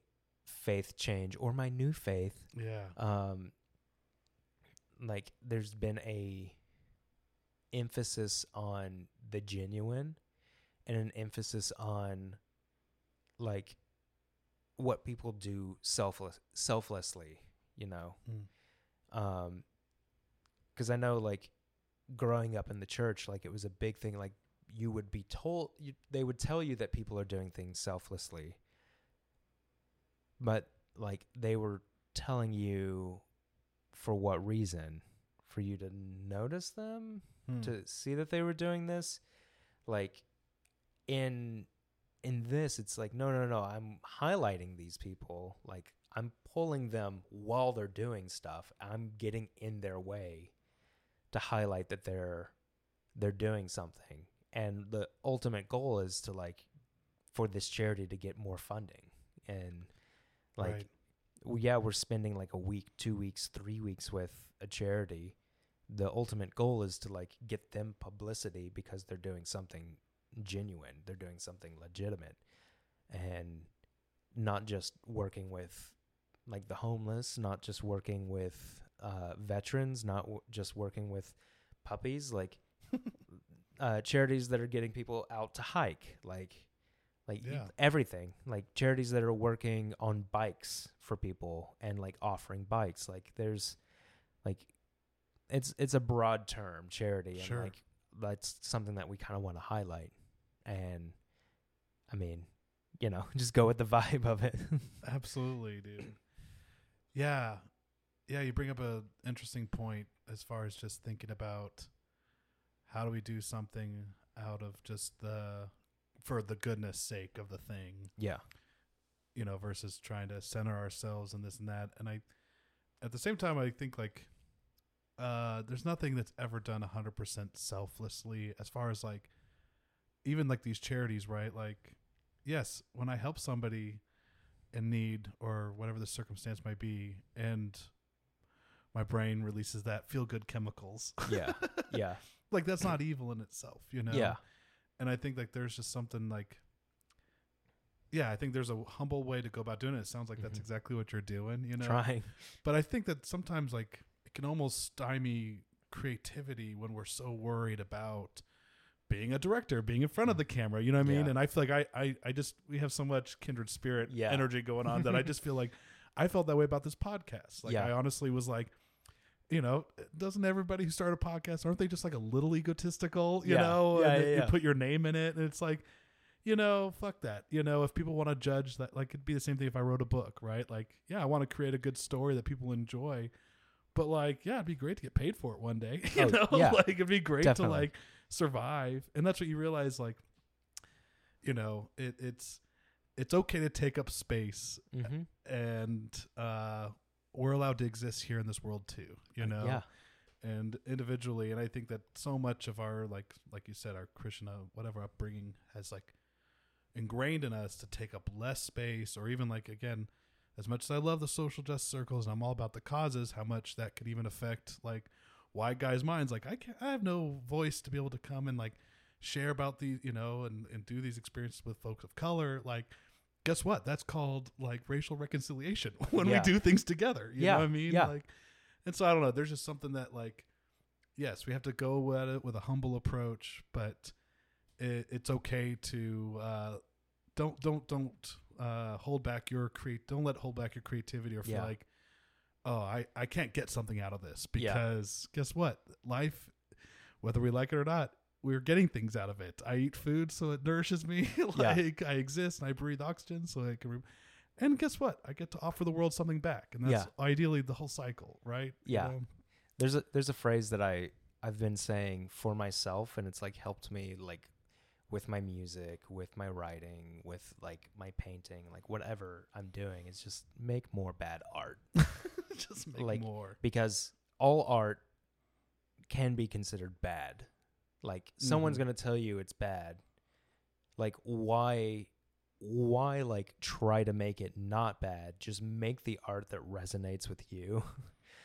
faith change or my new faith, Yeah. um like there's been a emphasis on the genuine and an emphasis on like what people do selfless selflessly you know Mm. um because i know like growing up in the church like it was a big thing like you would be told you, they would tell you that people are doing things selflessly but like they were telling you for what reason? For you to notice them? Hmm. to see that they were doing this? Like in in this it's like no no no i'm highlighting these people. Like i'm pulling them while they're doing stuff. I'm getting in their way to highlight that they're they're doing something. And the ultimate goal is to like for this charity to get more funding. And like Right. yeah we're spending like a week two weeks three weeks with a charity. The ultimate goal is to like get them publicity because they're doing something genuine. They're doing something legitimate. And not just working with like the homeless not just working with uh, veterans not w- just working with puppies like uh, charities that are getting people out to hike like like Yeah. everything like charities that are working on bikes for people and like offering bikes like there's like it's it's a broad term charity and Sure. like that's something that we kind of want to highlight and I mean, you know, just go with the vibe of it. Absolutely, dude. Yeah. Yeah, you bring up a interesting point as far as just thinking about how do we do something out of just the for the goodness sake of the thing, yeah. you know, versus trying to center ourselves and this and that. And I at the same time I think like uh there's nothing that's ever done 100% selflessly as far as like even like these charities, right? Like yes, when I help somebody in need or whatever the circumstance might be and my brain releases that feel good chemicals. Yeah. Yeah. like that's not evil in itself, you know. Yeah. And I think like there's just something like yeah, I think there's a humble way to go about doing it. It sounds like that's Mhm. exactly what you're doing, you know. Trying. But I think that sometimes like it can almost stymie creativity when we're so worried about being a director, being in front of the camera, you know what I mean? Yeah. And I feel like I, I I just we have so much kindred spirit Yeah. energy going on that I just feel like I felt that way about this podcast. Like Yeah. I honestly was like you know, doesn't everybody who start a podcast aren't they just like a little egotistical, you Yeah. know? Yeah, yeah, you put your name in it and it's like you know, fuck that. You know, if people want to judge that, like, it'd be the same thing if I wrote a book, right? Like, yeah, I want to create a good story that people enjoy, but like, yeah, it'd be great to get paid for it one day. You Oh, know, like it'd be great Definitely. to like survive, and that's what you realize. Like, you know, it, it's it's okay to take up space, Mm-hmm. and uh, we're allowed to exist here in this world too. You know, Yeah. and individually and i think that so much of our like like you said our Christian whatever upbringing has like ingrained in us to take up less space or even like again as much as i love the social justice circles and i'm all about the causes how much that could even affect like white guys minds like i can't i have no voice to be able to come and like share about these you know and, and do these experiences with folks of color like guess what that's called like racial reconciliation when Yeah. we do things together you Yeah, know what i mean yeah. like and so I don't know. There's just something that like, yes, we have to go at it with a humble approach, but it, it's okay to uh, don't don't don't uh, hold back your create. Don't let hold back your creativity or feel Yeah. like, oh, I I can't get something out of this because guess what, life, whether we like it or not. We're getting things out of it. I eat food so it nourishes me. like I exist and I breathe oxygen so I can. Re- and guess what? I get to offer the world something back, and that's ideally the whole cycle, right? You Yeah. know? There's a there's a phrase that I I've been saying for myself, and it's like helped me like with my music, with my writing, with like my painting, like whatever I'm doing. It's just make more bad art just make Like- more. because all art can be considered bad. Like someone's Mhm. gonna tell you it's bad. Like why why like try to make it not bad? Just make the art that resonates with you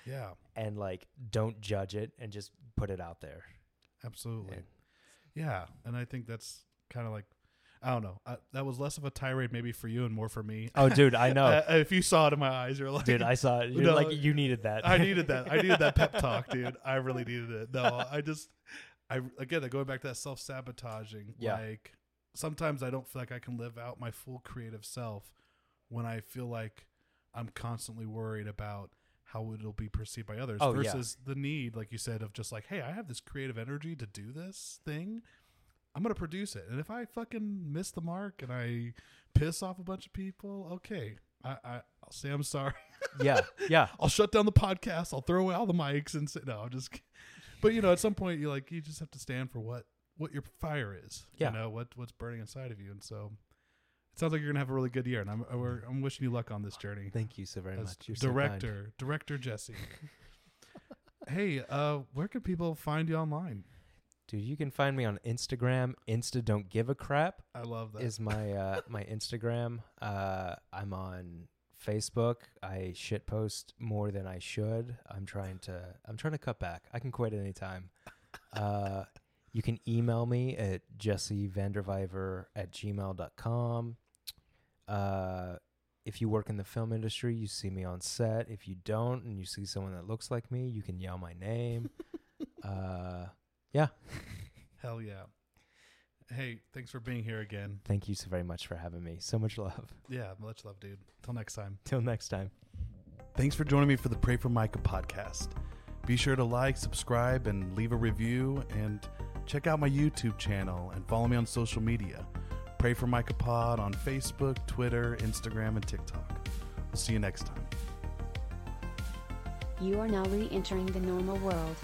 Yeah, and like don't judge it and just put it out there. absolutely. And- Yeah, and I think that's kind of like I don't know. I, that was less of a tirade maybe for you and more for me. Oh dude, I know. Uh, if you saw it in my eyes, you're like, dude, I saw it. You're No, like you needed that. I needed that. I needed that pep talk, dude. I really needed it. No, I just, I again, going back to that self sabotaging. Yeah. Like sometimes I don't feel like I can live out my full creative self when I feel like I'm constantly worried about how it'll be perceived by others Oh, yeah. versus the need, like you said, of just like, hey, I have this creative energy to do this thing. I'm gonna produce it, and if I fucking miss the mark and I piss off a bunch of people, okay, I, I I'll say I'm sorry. yeah, yeah, I'll shut down the podcast. I'll throw away all the mics and say no. I'm just. But you know, at some point, you like you just have to stand for what what your fire is. Yeah. You know what what's burning inside of you, and so it sounds like you're gonna have a really good year. And I'm I'm wishing you luck on this journey. Thank you so very As much. You're so director, director Jesse. hey, uh, where can people find you online? Dude, you can find me on Instagram. Insta don't give a crap I love that. is my uh, my Instagram. Uh, I'm on Facebook. I shit post more than I should. I'm trying to I'm trying to cut back. I can quit at anytime. Uh, you can email me at jessevanderviver at gmail.com. Uh, if you work in the film industry, you see me on set. If you don't and you see someone that looks like me, you can yell my name. uh, yeah. Hell yeah. Hey, thanks for being here again. Thank you so very much for having me. So much love. Yeah, much love, dude. Till next time. Till next time. Thanks for joining me for the Pray for Micah podcast. Be sure to like, subscribe, and leave a review. And check out my YouTube channel and follow me on social media. Pray for Micah Pod on Facebook, Twitter, Instagram, and TikTok. We'll see you next time. You are now re entering the normal world.